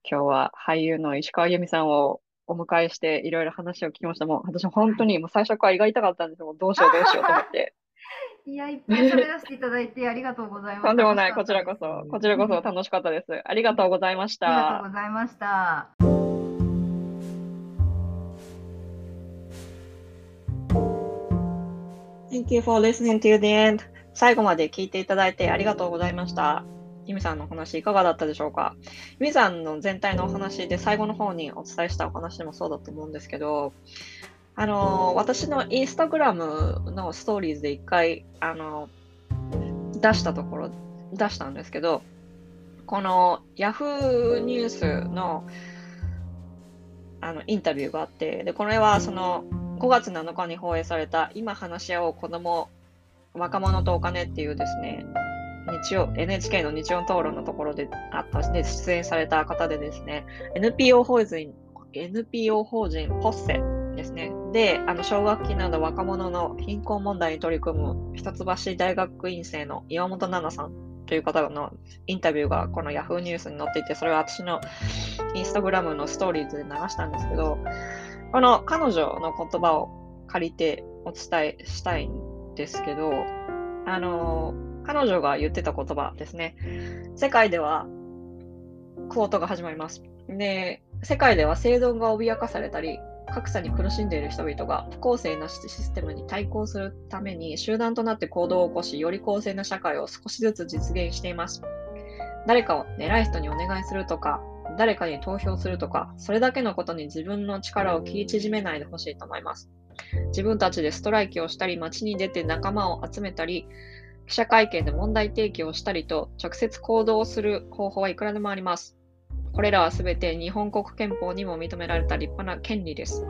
今日は俳優の石川由美さんをお迎えしていろいろ話を聞きました。もう私本当にもう最初から胃が痛かったんですよ。どうしようどうしようと思って。いや、いっぱい喋らせていただいてありがとうございます。とんでもない、こちらこそ、こちらこそ楽しかったです。ありがとうございました。ありがとうございました。Thank you for listening to the end. 最後まで聞いていただいてありがとうございました。ユミさんのお話いかがだったでしょうか？ユミさんの全体のお話で最後の方にお伝えしたお話でもそうだと思うんですけど、あの、私のインスタグラムのストーリーズで一回、あの、出したところ、出したんですけど、この Yahoo ニュースのあのインタビューがあって、で、これはその5月7日に放映された今話し合おう子供、若者とお金っていうですね、日曜、NHK の日曜討論のところであったで出演された方でですね、NPO 法人、NPO 法人ポッセですね。で、あの、奨学金など若者の貧困問題に取り組む一橋大学院生の岩本奈々さんという方のインタビューがこの Yahoo ニュースに載っていて、それは私のインスタグラムのストーリーズで流したんですけど、この彼女の言葉を借りてお伝えしたいんですけど、あの彼女が言ってた言葉ですね。世界では、クォートが始まります。で、世界では生存が脅かされたり、格差に苦しんでいる人々が不公正なシステムに対抗するために集団となって行動を起こし、より公正な社会を少しずつ実現しています。誰かを偉い人にお願いするとか、誰かに投票するとか、それだけのことに自分の力を切り縮めないでほしいと思います。自分たちでストライキをしたり、街に出て仲間を集めたり、記者会見で問題提起をしたりと、直接行動する方法はいくらでもあります。これらはすべて日本国憲法にも認められた立派な権利です。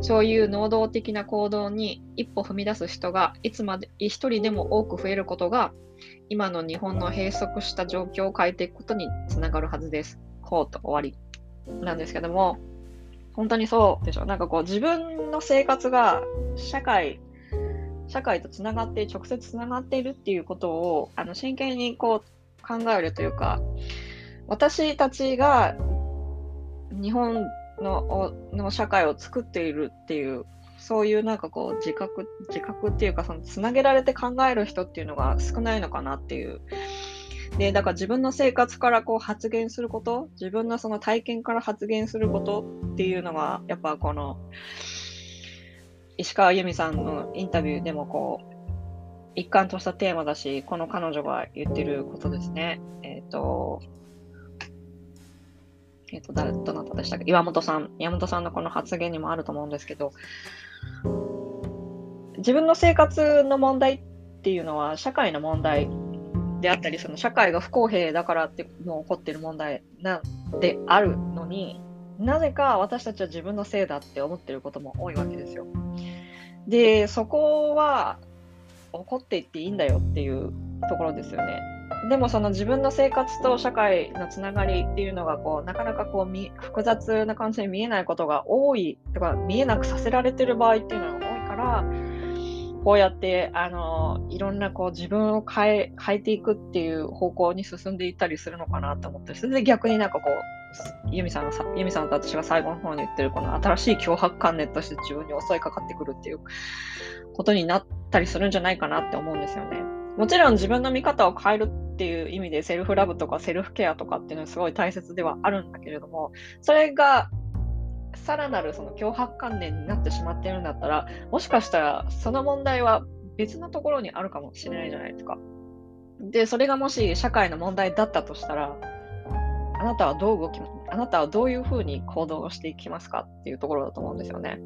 そういう能動的な行動に一歩踏み出す人がいつまで一人でも多く増えることが、今の日本の閉塞した状況を変えていくことにつながるはずです。こうと終わりなんですけども、本当にそうでしょ。なんかこう自分の生活が社会社会とつながって直接つながっているっていうことをあの真剣にこう考えるというか私たちが日本のの社会を作っているっていうそういうなんかこう自覚自覚っていうかそのつなげられて考える人っていうのが少ないのかなっていう。でだから自分の生活からこう発言すること自分のその体験から発言することっていうのがやっぱこの石川由美さんのインタビューでもこう、一貫としたテーマだし、この彼女が言ってることですね。えっ、ー、と、えっ、ー、と、誰、どなたでしたっけ？岩本さん。岩本さんのこの発言にもあると思うんですけど、自分の生活の問題っていうのは社会の問題であったり、その社会が不公平だからってもう起こってる問題なんであるのに、なぜか私たちは自分のせいだって思ってることも多いわけですよ。で、そこは怒っていっていいんだよっていうところですよね。でもその自分の生活と社会のつながりっていうのがこうなかなかこう複雑な感じに見えないことが多いとか見えなくさせられてる場合っていうのが多いからこうやってあのいろんなこう自分を変え変えていくっていう方向に進んでいったりするのかなと思ってそれで逆になんかこうユミさんがさ、ユミさんと私が最後の方に言ってるこの新しい脅迫観念として自分に襲いかかってくるっていうことになったりするんじゃないかなって思うんですよね。もちろん自分の見方を変えるっていう意味でセルフラブとかセルフケアとかっていうのはすごい大切ではあるんだけれども、それがさらなるその脅迫観念になってしまっているんだったら、もしかしたらその問題は別のところにあるかもしれないじゃないですか。で、それがもし社会の問題だったとしたら、あなたはどう動き、あなたはどういうふうに行動をしていきますかっていうところだと思うんですよね。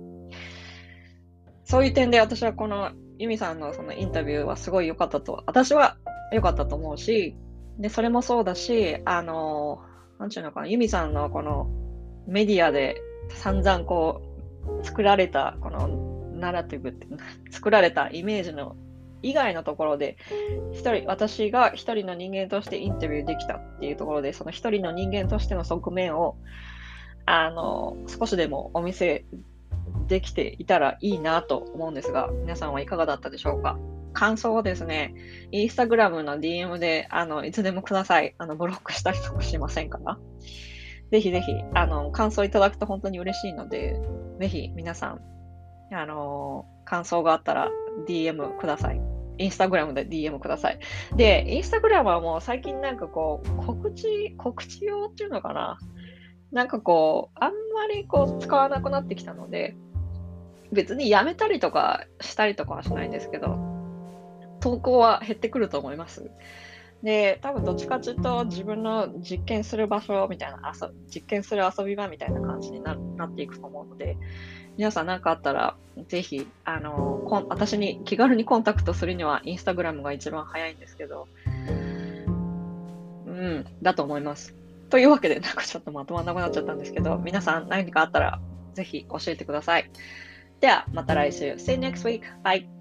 そういう点で私はこのユミさんのそのインタビューはすごい良かったと、私は良かったと思うし、で、それもそうだし、あの、なんちゅうのかな、ユミさんのこのメディアで散々こう作られたこのナラティブって <laughs> 作られたイメージの以外のところで一人私が一人の人間としてインタビューできたっていうところでその一人の人間としての側面をあの少しでもお見せできていたらいいなと思うんですが皆さんはいかがだったでしょうか？感想をですね、インスタグラムの DM であのいつでもください。あのブロックしたりとかしませんから。ぜひぜひ、あの、感想いただくと本当に嬉しいので、ぜひ皆さん、あの、感想があったら DM ください。インスタグラムで DM ください。で、インスタグラムはもう最近なんかこう、告知、告知用っていうのかな？なんかこう、あんまりこう、使わなくなってきたので、別にやめたりとかしたりとかはしないんですけど、投稿は減ってくると思います。で、多分どっちかっていうと自分の実験する場所みたいな、実験する遊び場みたいな感じにななっていくと思うので、皆さん何かあったら、ぜひ、あの、私に気軽にコンタクトするには、インスタグラムが一番早いんですけど、うん、だと思います。というわけで、なんかちょっとまとまんなくなっちゃったんですけど、皆さん何かあったら、ぜひ教えてください。では、また来週。See you next week. Bye.